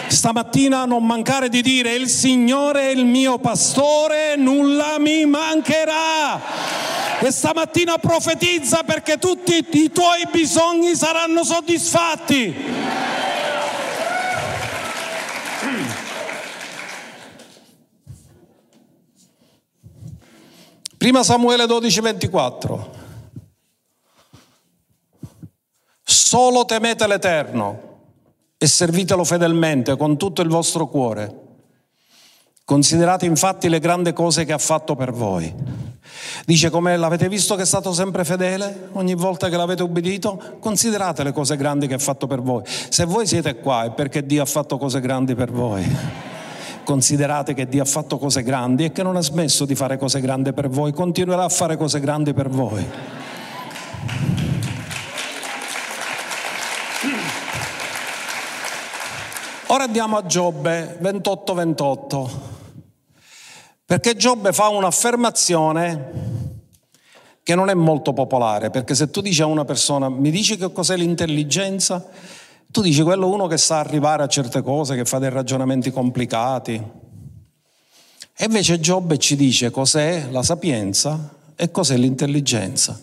Stamattina non mancare di dire il Signore è il mio pastore, nulla mi mancherà e stamattina profetizza perché tutti i tuoi bisogni saranno soddisfatti. Prima Samuele 12, 24. Solo temete l'Eterno e servitelo fedelmente con tutto il vostro cuore. Considerate infatti le grandi cose che ha fatto per voi. Dice come l'avete visto che è stato sempre fedele ogni volta che l'avete ubbidito? Considerate le cose grandi che ha fatto per voi. Se voi siete qua è perché Dio ha fatto cose grandi per voi. Considerate che Dio ha fatto cose grandi e che non ha smesso di fare cose grandi per voi, continuerà a fare cose grandi per voi. Ora andiamo a Giobbe 28-28. Perché Giobbe fa un'affermazione che non è molto popolare, perché se tu dici a una persona mi dici che cos'è l'intelligenza, tu dici quello uno che sa arrivare a certe cose, che fa dei ragionamenti complicati. E invece Giobbe ci dice cos'è la sapienza e cos'è l'intelligenza.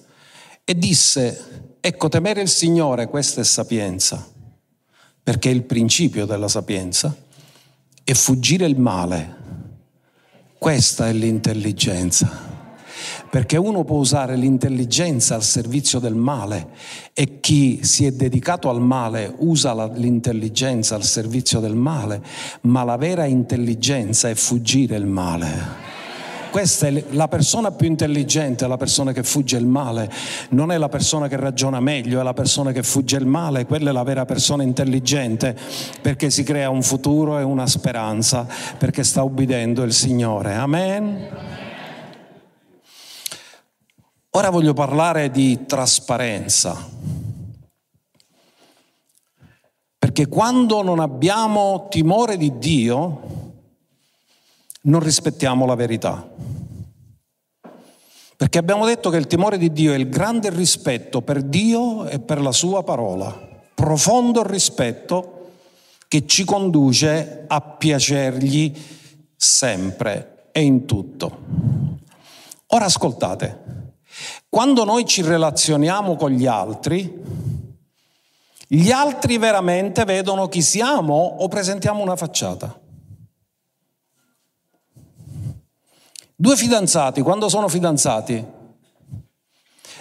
E disse, ecco temere il Signore, questa è sapienza, perché è il principio della sapienza, e fuggire il male, questa è l'intelligenza perché uno può usare l'intelligenza al servizio del male e chi si è dedicato al male usa la, l'intelligenza al servizio del male, ma la vera intelligenza è fuggire il male. Questa è la persona più intelligente, la persona che fugge il male, non è la persona che ragiona meglio, è la persona che fugge il male, quella è la vera persona intelligente perché si crea un futuro e una speranza, perché sta ubbidendo il Signore. Amen. Ora voglio parlare di trasparenza, perché quando non abbiamo timore di Dio, non rispettiamo la verità. Perché abbiamo detto che il timore di Dio è il grande rispetto per Dio e per la sua parola, profondo rispetto che ci conduce a piacergli sempre e in tutto. Ora ascoltate, quando noi ci relazioniamo con gli altri, gli altri veramente vedono chi siamo o presentiamo una facciata. Due fidanzati, quando sono fidanzati,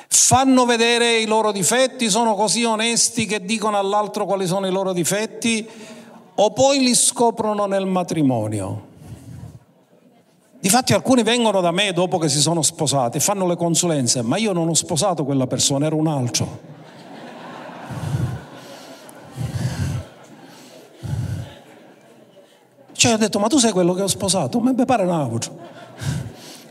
fanno vedere i loro difetti, sono così onesti che dicono all'altro quali sono i loro difetti o poi li scoprono nel matrimonio. Difatti alcuni vengono da me dopo che si sono sposati fanno le consulenze, ma io non ho sposato quella persona, era un altro. Cioè ho detto, ma tu sei quello che ho sposato? Mi pare un altro.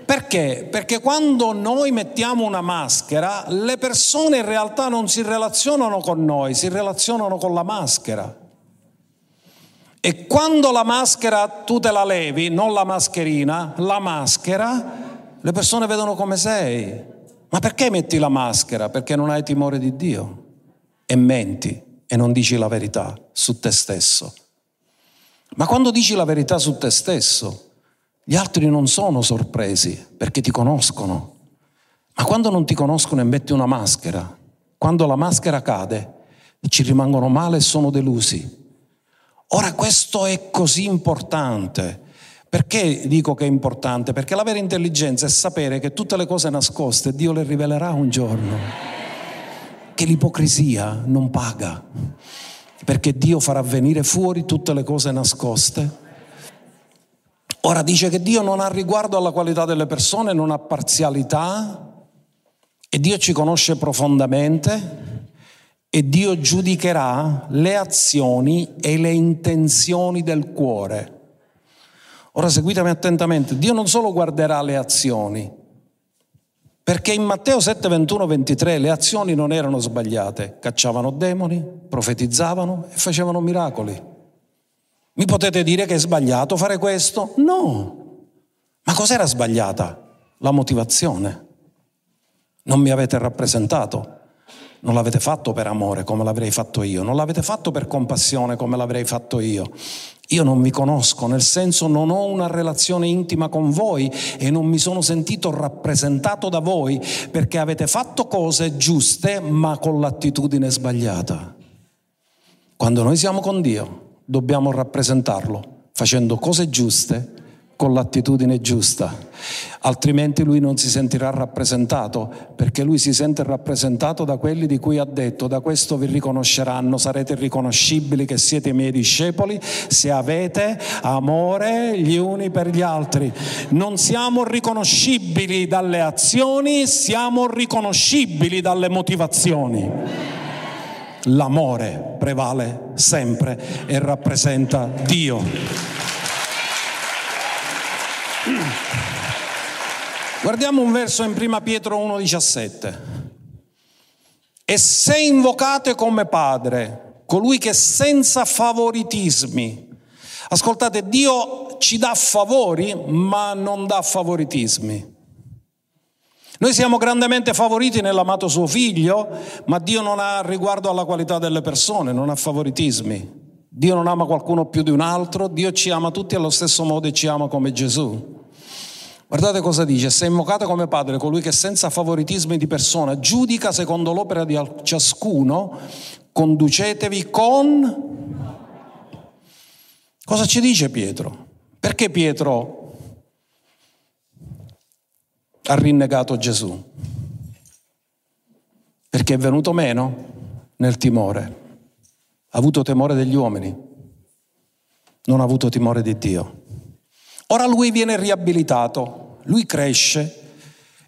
Perché? Perché quando noi mettiamo una maschera, le persone in realtà non si relazionano con noi, si relazionano con la maschera. E quando la maschera tu te la levi, non la mascherina, la maschera, le persone vedono come sei. Ma perché metti la maschera? Perché non hai timore di Dio e menti e non dici la verità su te stesso. Ma quando dici la verità su te stesso, gli altri non sono sorpresi perché ti conoscono. Ma quando non ti conoscono e metti una maschera, quando la maschera cade, ci rimangono male e sono delusi Ora questo è così importante. Perché dico che è importante? Perché la vera intelligenza è sapere che tutte le cose nascoste Dio le rivelerà un giorno. che l'ipocrisia non paga, perché Dio farà venire fuori tutte le cose nascoste. Ora dice che Dio non ha riguardo alla qualità delle persone, non ha parzialità e Dio ci conosce profondamente e Dio giudicherà le azioni e le intenzioni del cuore. Ora seguitemi attentamente, Dio non solo guarderà le azioni, perché in Matteo 7, 21, 23 le azioni non erano sbagliate, cacciavano demoni, profetizzavano e facevano miracoli. Mi potete dire che è sbagliato fare questo? No. Ma cos'era sbagliata? La motivazione. Non mi avete rappresentato. Non l'avete fatto per amore come l'avrei fatto io, non l'avete fatto per compassione come l'avrei fatto io. Io non vi conosco, nel senso non ho una relazione intima con voi e non mi sono sentito rappresentato da voi perché avete fatto cose giuste ma con l'attitudine sbagliata. Quando noi siamo con Dio dobbiamo rappresentarlo facendo cose giuste con l'attitudine giusta, altrimenti lui non si sentirà rappresentato, perché lui si sente rappresentato da quelli di cui ha detto, da questo vi riconosceranno, sarete riconoscibili che siete miei discepoli se avete amore gli uni per gli altri. Non siamo riconoscibili dalle azioni, siamo riconoscibili dalle motivazioni. L'amore prevale sempre e rappresenta Dio. Guardiamo un verso in prima Pietro 1,17. E se invocate come Padre, colui che senza favoritismi, ascoltate, Dio ci dà favori, ma non dà favoritismi. Noi siamo grandemente favoriti nell'amato suo figlio, ma Dio non ha riguardo alla qualità delle persone, non ha favoritismi. Dio non ama qualcuno più di un altro, Dio ci ama tutti allo stesso modo e ci ama come Gesù. Guardate cosa dice, se invocate come padre colui che senza favoritismi di persona giudica secondo l'opera di ciascuno, conducetevi con... Cosa ci dice Pietro? Perché Pietro ha rinnegato Gesù? Perché è venuto meno nel timore. Ha avuto temore degli uomini, non ha avuto timore di Dio. Ora lui viene riabilitato, lui cresce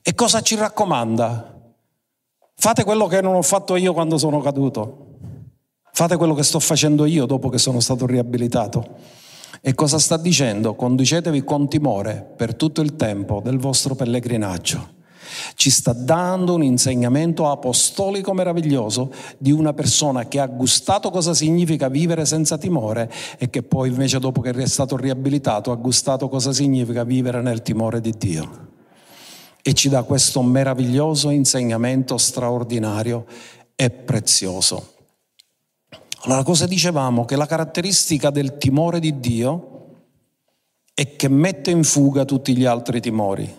e cosa ci raccomanda? Fate quello che non ho fatto io quando sono caduto. Fate quello che sto facendo io dopo che sono stato riabilitato. E cosa sta dicendo? Conducetevi con timore per tutto il tempo del vostro pellegrinaggio ci sta dando un insegnamento apostolico meraviglioso di una persona che ha gustato cosa significa vivere senza timore e che poi invece dopo che è stato riabilitato ha gustato cosa significa vivere nel timore di Dio. E ci dà questo meraviglioso insegnamento straordinario e prezioso. Allora cosa dicevamo? Che la caratteristica del timore di Dio è che mette in fuga tutti gli altri timori.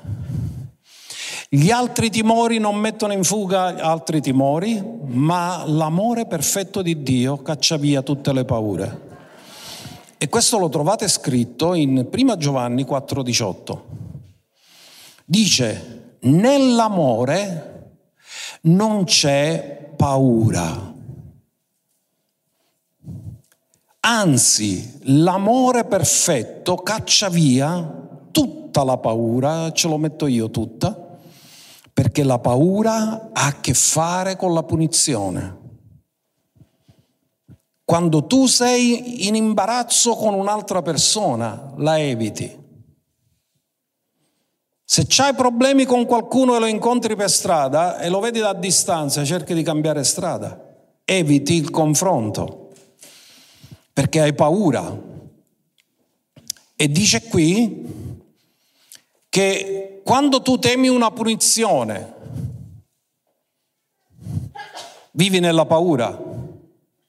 Gli altri timori non mettono in fuga altri timori, ma l'amore perfetto di Dio caccia via tutte le paure. E questo lo trovate scritto in 1 Giovanni 4:18. Dice, nell'amore non c'è paura. Anzi, l'amore perfetto caccia via tutta la paura, ce lo metto io tutta, perché la paura ha a che fare con la punizione. Quando tu sei in imbarazzo con un'altra persona, la eviti. Se hai problemi con qualcuno e lo incontri per strada e lo vedi da distanza, cerchi di cambiare strada. Eviti il confronto, perché hai paura. E dice qui che quando tu temi una punizione, vivi nella paura,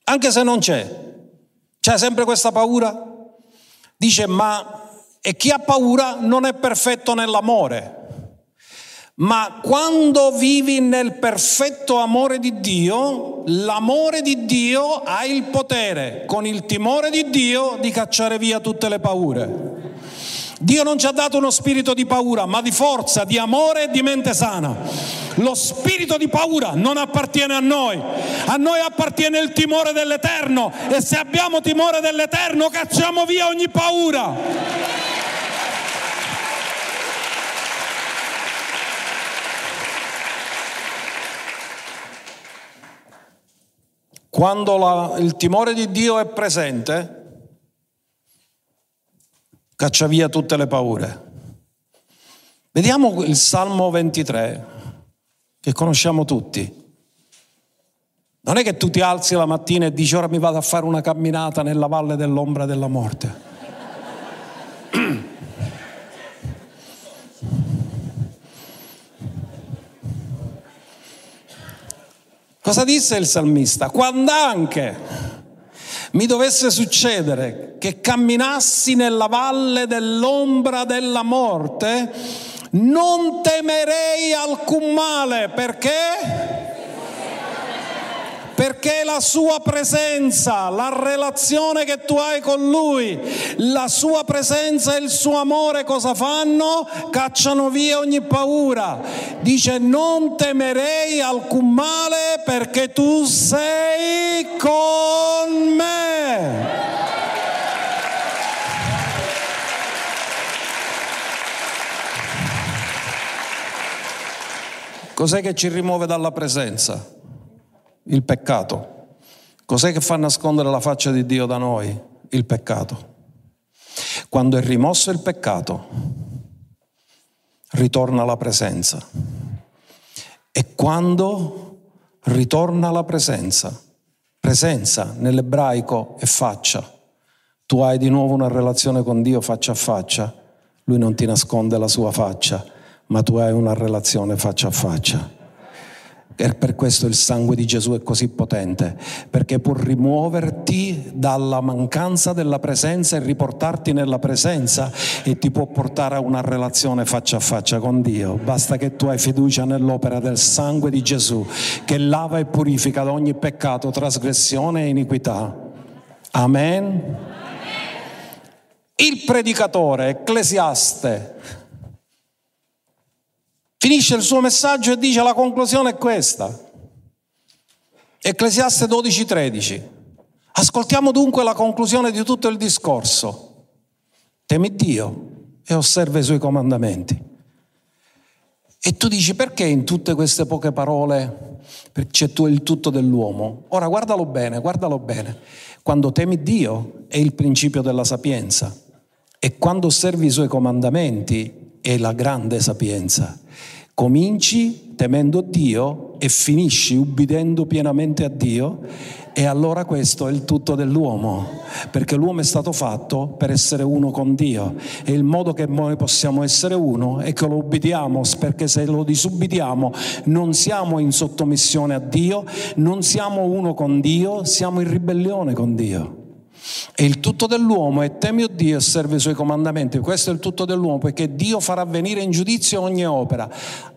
anche se non c'è. C'è sempre questa paura? Dice, ma e chi ha paura non è perfetto nell'amore. Ma quando vivi nel perfetto amore di Dio, l'amore di Dio ha il potere, con il timore di Dio, di cacciare via tutte le paure. Dio non ci ha dato uno spirito di paura, ma di forza, di amore e di mente sana. Lo spirito di paura non appartiene a noi, a noi appartiene il timore dell'Eterno e se abbiamo timore dell'Eterno cacciamo via ogni paura. Quando la, il timore di Dio è presente, caccia via tutte le paure. Vediamo il Salmo 23, che conosciamo tutti. Non è che tu ti alzi la mattina e dici ora mi vado a fare una camminata nella valle dell'ombra della morte. Cosa disse il salmista? Quando anche mi dovesse succedere che camminassi nella valle dell'ombra della morte, non temerei alcun male perché perché la sua presenza, la relazione che tu hai con lui, la sua presenza e il suo amore cosa fanno? Cacciano via ogni paura. Dice non temerei alcun male perché tu sei con me. Cos'è che ci rimuove dalla presenza? Il peccato. Cos'è che fa nascondere la faccia di Dio da noi? Il peccato. Quando è rimosso il peccato, ritorna la presenza. E quando ritorna la presenza, presenza nell'ebraico è faccia. Tu hai di nuovo una relazione con Dio faccia a faccia, lui non ti nasconde la sua faccia, ma tu hai una relazione faccia a faccia. E per questo il sangue di Gesù è così potente, perché può rimuoverti dalla mancanza della presenza e riportarti nella presenza e ti può portare a una relazione faccia a faccia con Dio. Basta che tu hai fiducia nell'opera del sangue di Gesù che lava e purifica da ogni peccato, trasgressione e iniquità. Amen. Il predicatore, ecclesiaste, Finisce il suo messaggio e dice la conclusione è questa. Ecclesiaste 12:13. Ascoltiamo dunque la conclusione di tutto il discorso. Temi Dio e osserva i suoi comandamenti. E tu dici perché in tutte queste poche parole c'è il tutto dell'uomo? Ora guardalo bene, guardalo bene. Quando temi Dio è il principio della sapienza e quando osservi i suoi comandamenti è la grande sapienza. Cominci temendo Dio e finisci ubbidendo pienamente a Dio e allora questo è il tutto dell'uomo, perché l'uomo è stato fatto per essere uno con Dio e il modo che noi possiamo essere uno è che lo ubbidiamo, perché se lo disubbidiamo non siamo in sottomissione a Dio, non siamo uno con Dio, siamo in ribellione con Dio. E il tutto dell'uomo è temi Dio e serve i suoi comandamenti. Questo è il tutto dell'uomo, perché Dio farà venire in giudizio ogni opera,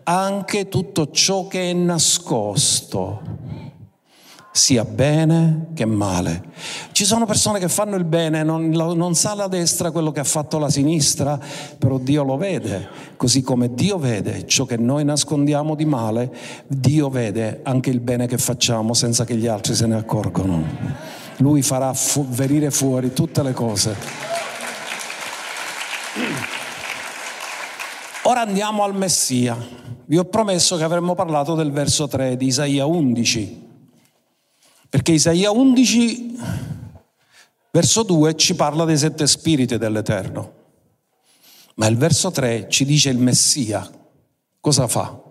anche tutto ciò che è nascosto, sia bene che male. Ci sono persone che fanno il bene, non, non sa la destra quello che ha fatto la sinistra, però Dio lo vede, così come Dio vede ciò che noi nascondiamo di male, Dio vede anche il bene che facciamo senza che gli altri se ne accorgono lui farà fu- venire fuori tutte le cose. Ora andiamo al Messia. Vi ho promesso che avremmo parlato del verso 3 di Isaia 11, perché Isaia 11, verso 2, ci parla dei sette spiriti dell'Eterno, ma il verso 3 ci dice il Messia. Cosa fa?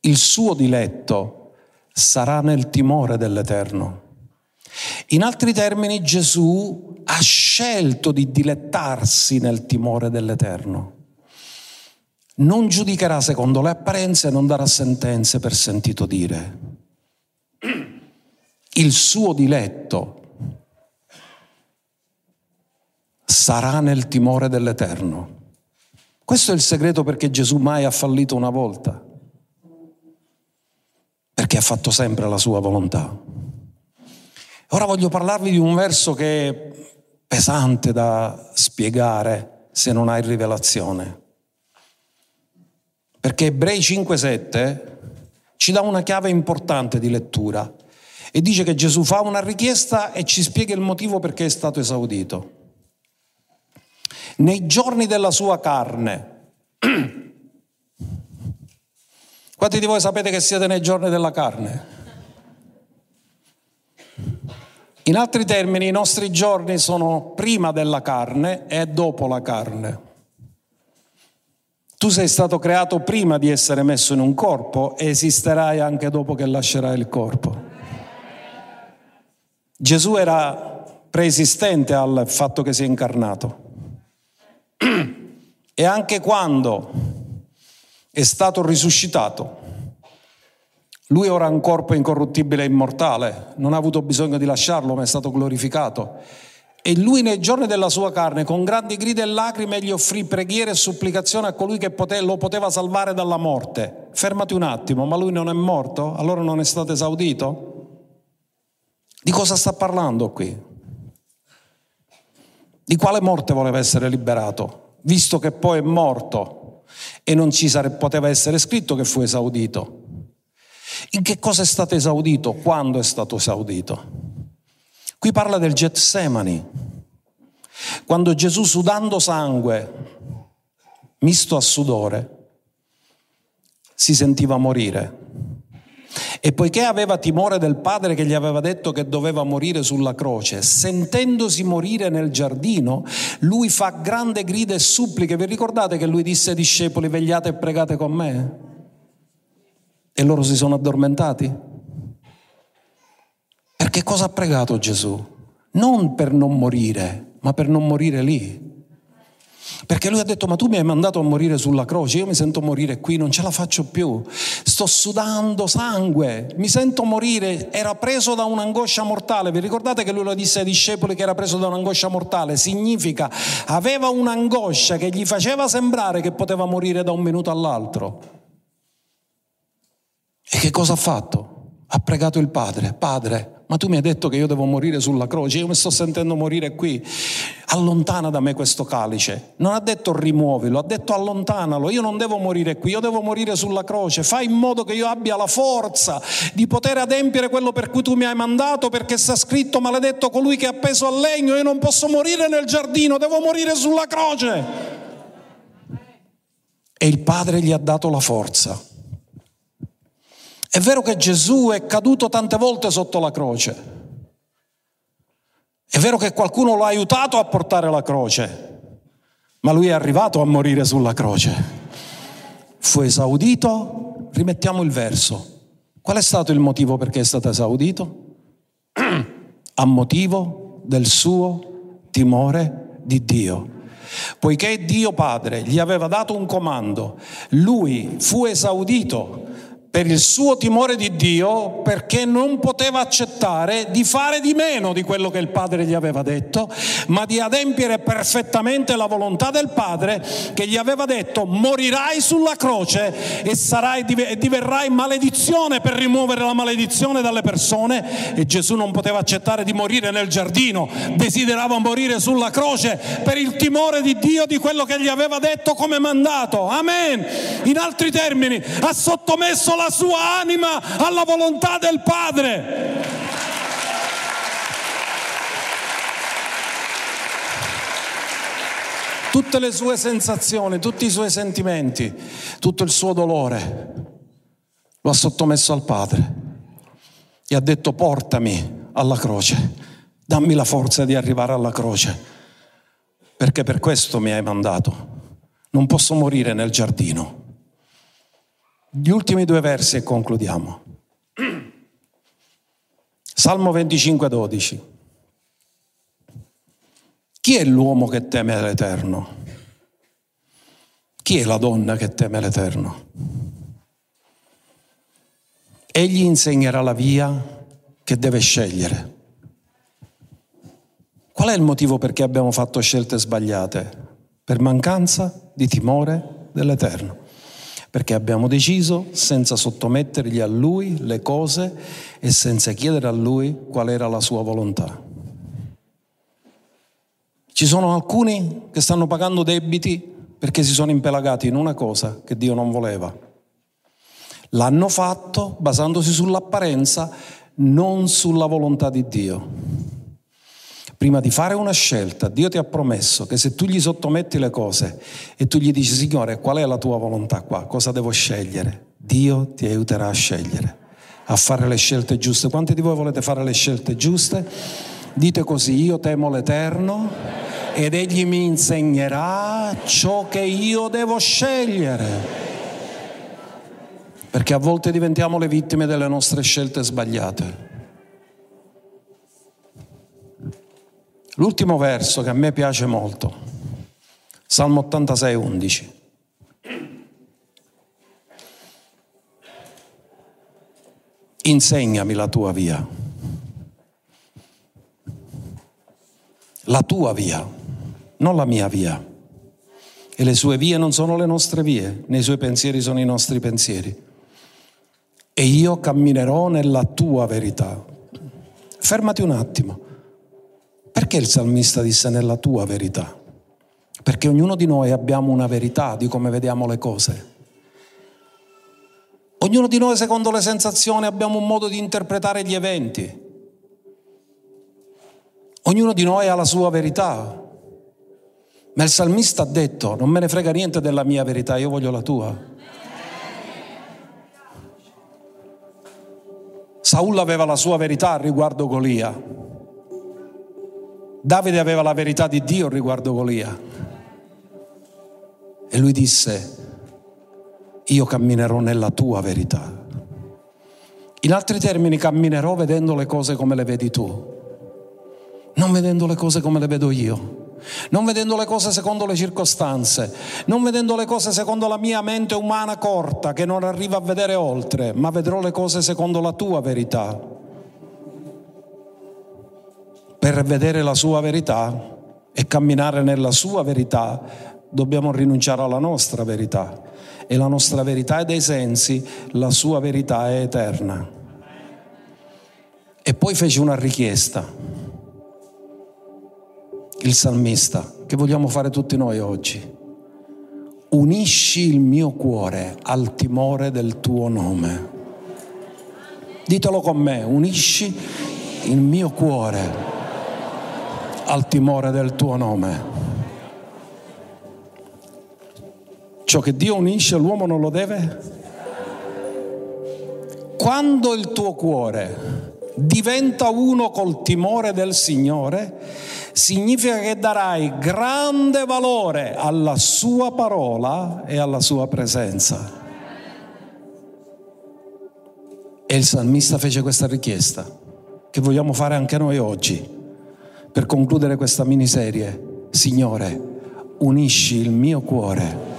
Il suo diletto sarà nel timore dell'Eterno. In altri termini, Gesù ha scelto di dilettarsi nel timore dell'Eterno. Non giudicherà secondo le apparenze, non darà sentenze per sentito dire. Il suo diletto sarà nel timore dell'Eterno. Questo è il segreto perché Gesù mai ha fallito una volta, perché ha fatto sempre la sua volontà. Ora voglio parlarvi di un verso che è pesante da spiegare se non hai rivelazione. Perché Ebrei 5:7 ci dà una chiave importante di lettura e dice che Gesù fa una richiesta e ci spiega il motivo perché è stato esaudito. Nei giorni della sua carne, quanti di voi sapete che siete nei giorni della carne? In altri termini, i nostri giorni sono prima della carne e dopo la carne. Tu sei stato creato prima di essere messo in un corpo e esisterai anche dopo che lascerai il corpo. Gesù era preesistente al fatto che si è incarnato. E anche quando è stato risuscitato, lui ora ha un corpo incorruttibile e immortale, non ha avuto bisogno di lasciarlo, ma è stato glorificato. E lui nei giorni della sua carne, con grandi grida e lacrime, gli offrì preghiere e supplicazione a colui che lo poteva salvare dalla morte. Fermati un attimo, ma lui non è morto? Allora non è stato esaudito? Di cosa sta parlando qui? Di quale morte voleva essere liberato? Visto che poi è morto e non ci sare- poteva essere scritto che fu esaudito. In che cosa è stato esaudito? Quando è stato esaudito? Qui parla del Getsemani, quando Gesù sudando sangue, misto a sudore, si sentiva morire. E poiché aveva timore del padre che gli aveva detto che doveva morire sulla croce, sentendosi morire nel giardino, lui fa grande grida e suppliche. Vi ricordate che lui disse ai discepoli vegliate e pregate con me? E loro si sono addormentati? Perché cosa ha pregato Gesù? Non per non morire, ma per non morire lì. Perché lui ha detto, ma tu mi hai mandato a morire sulla croce, io mi sento morire qui, non ce la faccio più, sto sudando sangue, mi sento morire, era preso da un'angoscia mortale, vi ricordate che lui lo disse ai discepoli che era preso da un'angoscia mortale? Significa, aveva un'angoscia che gli faceva sembrare che poteva morire da un minuto all'altro. E che cosa ha fatto? Ha pregato il padre, padre, ma tu mi hai detto che io devo morire sulla croce, io mi sto sentendo morire qui. Allontana da me questo calice. Non ha detto rimuovilo, ha detto allontanalo. Io non devo morire qui, io devo morire sulla croce. Fai in modo che io abbia la forza di poter adempiere quello per cui tu mi hai mandato, perché sta scritto maledetto colui che è appeso al legno. Io non posso morire nel giardino, devo morire sulla croce. E il Padre gli ha dato la forza. È vero che Gesù è caduto tante volte sotto la croce. È vero che qualcuno lo ha aiutato a portare la croce, ma lui è arrivato a morire sulla croce. Fu esaudito, rimettiamo il verso. Qual è stato il motivo perché è stato esaudito? a motivo del suo timore di Dio. Poiché Dio Padre gli aveva dato un comando, lui fu esaudito per il suo timore di Dio, perché non poteva accettare di fare di meno di quello che il Padre gli aveva detto, ma di adempiere perfettamente la volontà del Padre che gli aveva detto morirai sulla croce e, sarai, e diverrai maledizione per rimuovere la maledizione dalle persone e Gesù non poteva accettare di morire nel giardino, desiderava morire sulla croce per il timore di Dio di quello che gli aveva detto come mandato. Amen. In altri termini, ha sottomesso la la sua anima alla volontà del Padre. Tutte le sue sensazioni, tutti i suoi sentimenti, tutto il suo dolore lo ha sottomesso al Padre e ha detto portami alla croce, dammi la forza di arrivare alla croce, perché per questo mi hai mandato. Non posso morire nel giardino. Gli ultimi due versi e concludiamo. Salmo 25, 12. Chi è l'uomo che teme l'Eterno? Chi è la donna che teme l'Eterno? Egli insegnerà la via che deve scegliere. Qual è il motivo perché abbiamo fatto scelte sbagliate? Per mancanza di timore dell'Eterno perché abbiamo deciso, senza sottomettergli a Lui le cose e senza chiedere a Lui qual era la sua volontà. Ci sono alcuni che stanno pagando debiti perché si sono impelagati in una cosa che Dio non voleva. L'hanno fatto basandosi sull'apparenza, non sulla volontà di Dio. Prima di fare una scelta, Dio ti ha promesso che se tu gli sottometti le cose e tu gli dici, Signore, qual è la tua volontà qua? Cosa devo scegliere? Dio ti aiuterà a scegliere, a fare le scelte giuste. Quanti di voi volete fare le scelte giuste? Dite così, io temo l'Eterno ed Egli mi insegnerà ciò che io devo scegliere perché a volte diventiamo le vittime delle nostre scelte sbagliate. L'ultimo verso che a me piace molto, Salmo 86, 11. Insegnami la tua via, la tua via, non la mia via. E le sue vie non sono le nostre vie, né i suoi pensieri sono i nostri pensieri e io camminerò nella tua verità. Fermati un attimo. Perché il salmista disse nella tua verità? Perché ognuno di noi abbiamo una verità di come vediamo le cose. Ognuno di noi, secondo le sensazioni, abbiamo un modo di interpretare gli eventi. Ognuno di noi ha la sua verità. Ma il salmista ha detto, non me ne frega niente della mia verità, io voglio la tua. Saul aveva la sua verità riguardo Golia. Davide aveva la verità di Dio riguardo Golia. E lui disse, io camminerò nella tua verità. In altri termini, camminerò vedendo le cose come le vedi tu, non vedendo le cose come le vedo io non vedendo le cose secondo le circostanze, non vedendo le cose secondo la mia mente umana corta che non arriva a vedere oltre, ma vedrò le cose secondo la tua verità. Per vedere la sua verità e camminare nella sua verità dobbiamo rinunciare alla nostra verità e la nostra verità è dei sensi, la sua verità è eterna. E poi fece una richiesta il salmista, che vogliamo fare tutti noi oggi. Unisci il mio cuore al timore del tuo nome. Ditelo con me, unisci il mio cuore al timore del tuo nome. Ciò che Dio unisce l'uomo non lo deve? Quando il tuo cuore diventa uno col timore del Signore, significa che darai grande valore alla sua parola e alla sua presenza. E il salmista fece questa richiesta, che vogliamo fare anche noi oggi, per concludere questa miniserie. Signore, unisci il mio cuore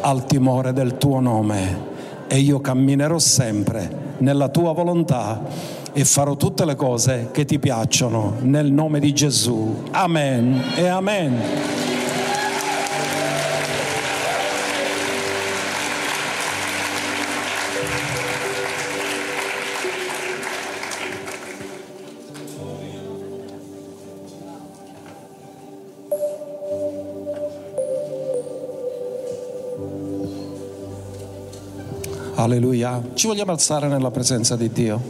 al timore del tuo nome e io camminerò sempre nella tua volontà e farò tutte le cose che ti piacciono nel nome di Gesù. Amen e amen. Alleluia. Ci vogliamo alzare nella presenza di Dio.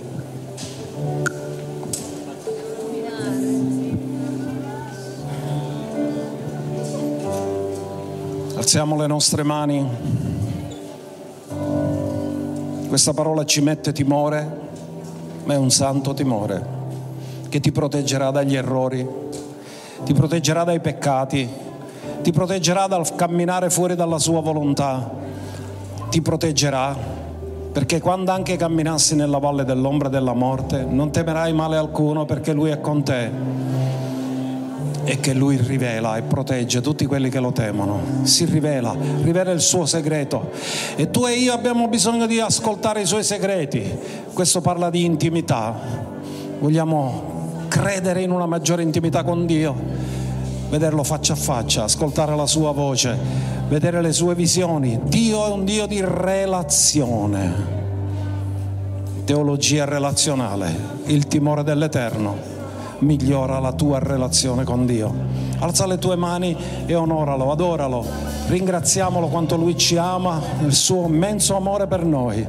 Alziamo le nostre mani. Questa parola ci mette timore, ma è un santo timore che ti proteggerà dagli errori, ti proteggerà dai peccati, ti proteggerà dal camminare fuori dalla sua volontà, ti proteggerà perché quando anche camminassi nella valle dell'ombra della morte non temerai male alcuno perché lui è con te e che lui rivela e protegge tutti quelli che lo temono. Si rivela, rivela il suo segreto. E tu e io abbiamo bisogno di ascoltare i suoi segreti. Questo parla di intimità. Vogliamo credere in una maggiore intimità con Dio, vederlo faccia a faccia, ascoltare la sua voce, vedere le sue visioni. Dio è un Dio di relazione. Teologia relazionale, il timore dell'Eterno migliora la tua relazione con Dio. Alza le tue mani e onoralo, adoralo, ringraziamolo quanto Lui ci ama, il suo immenso amore per noi.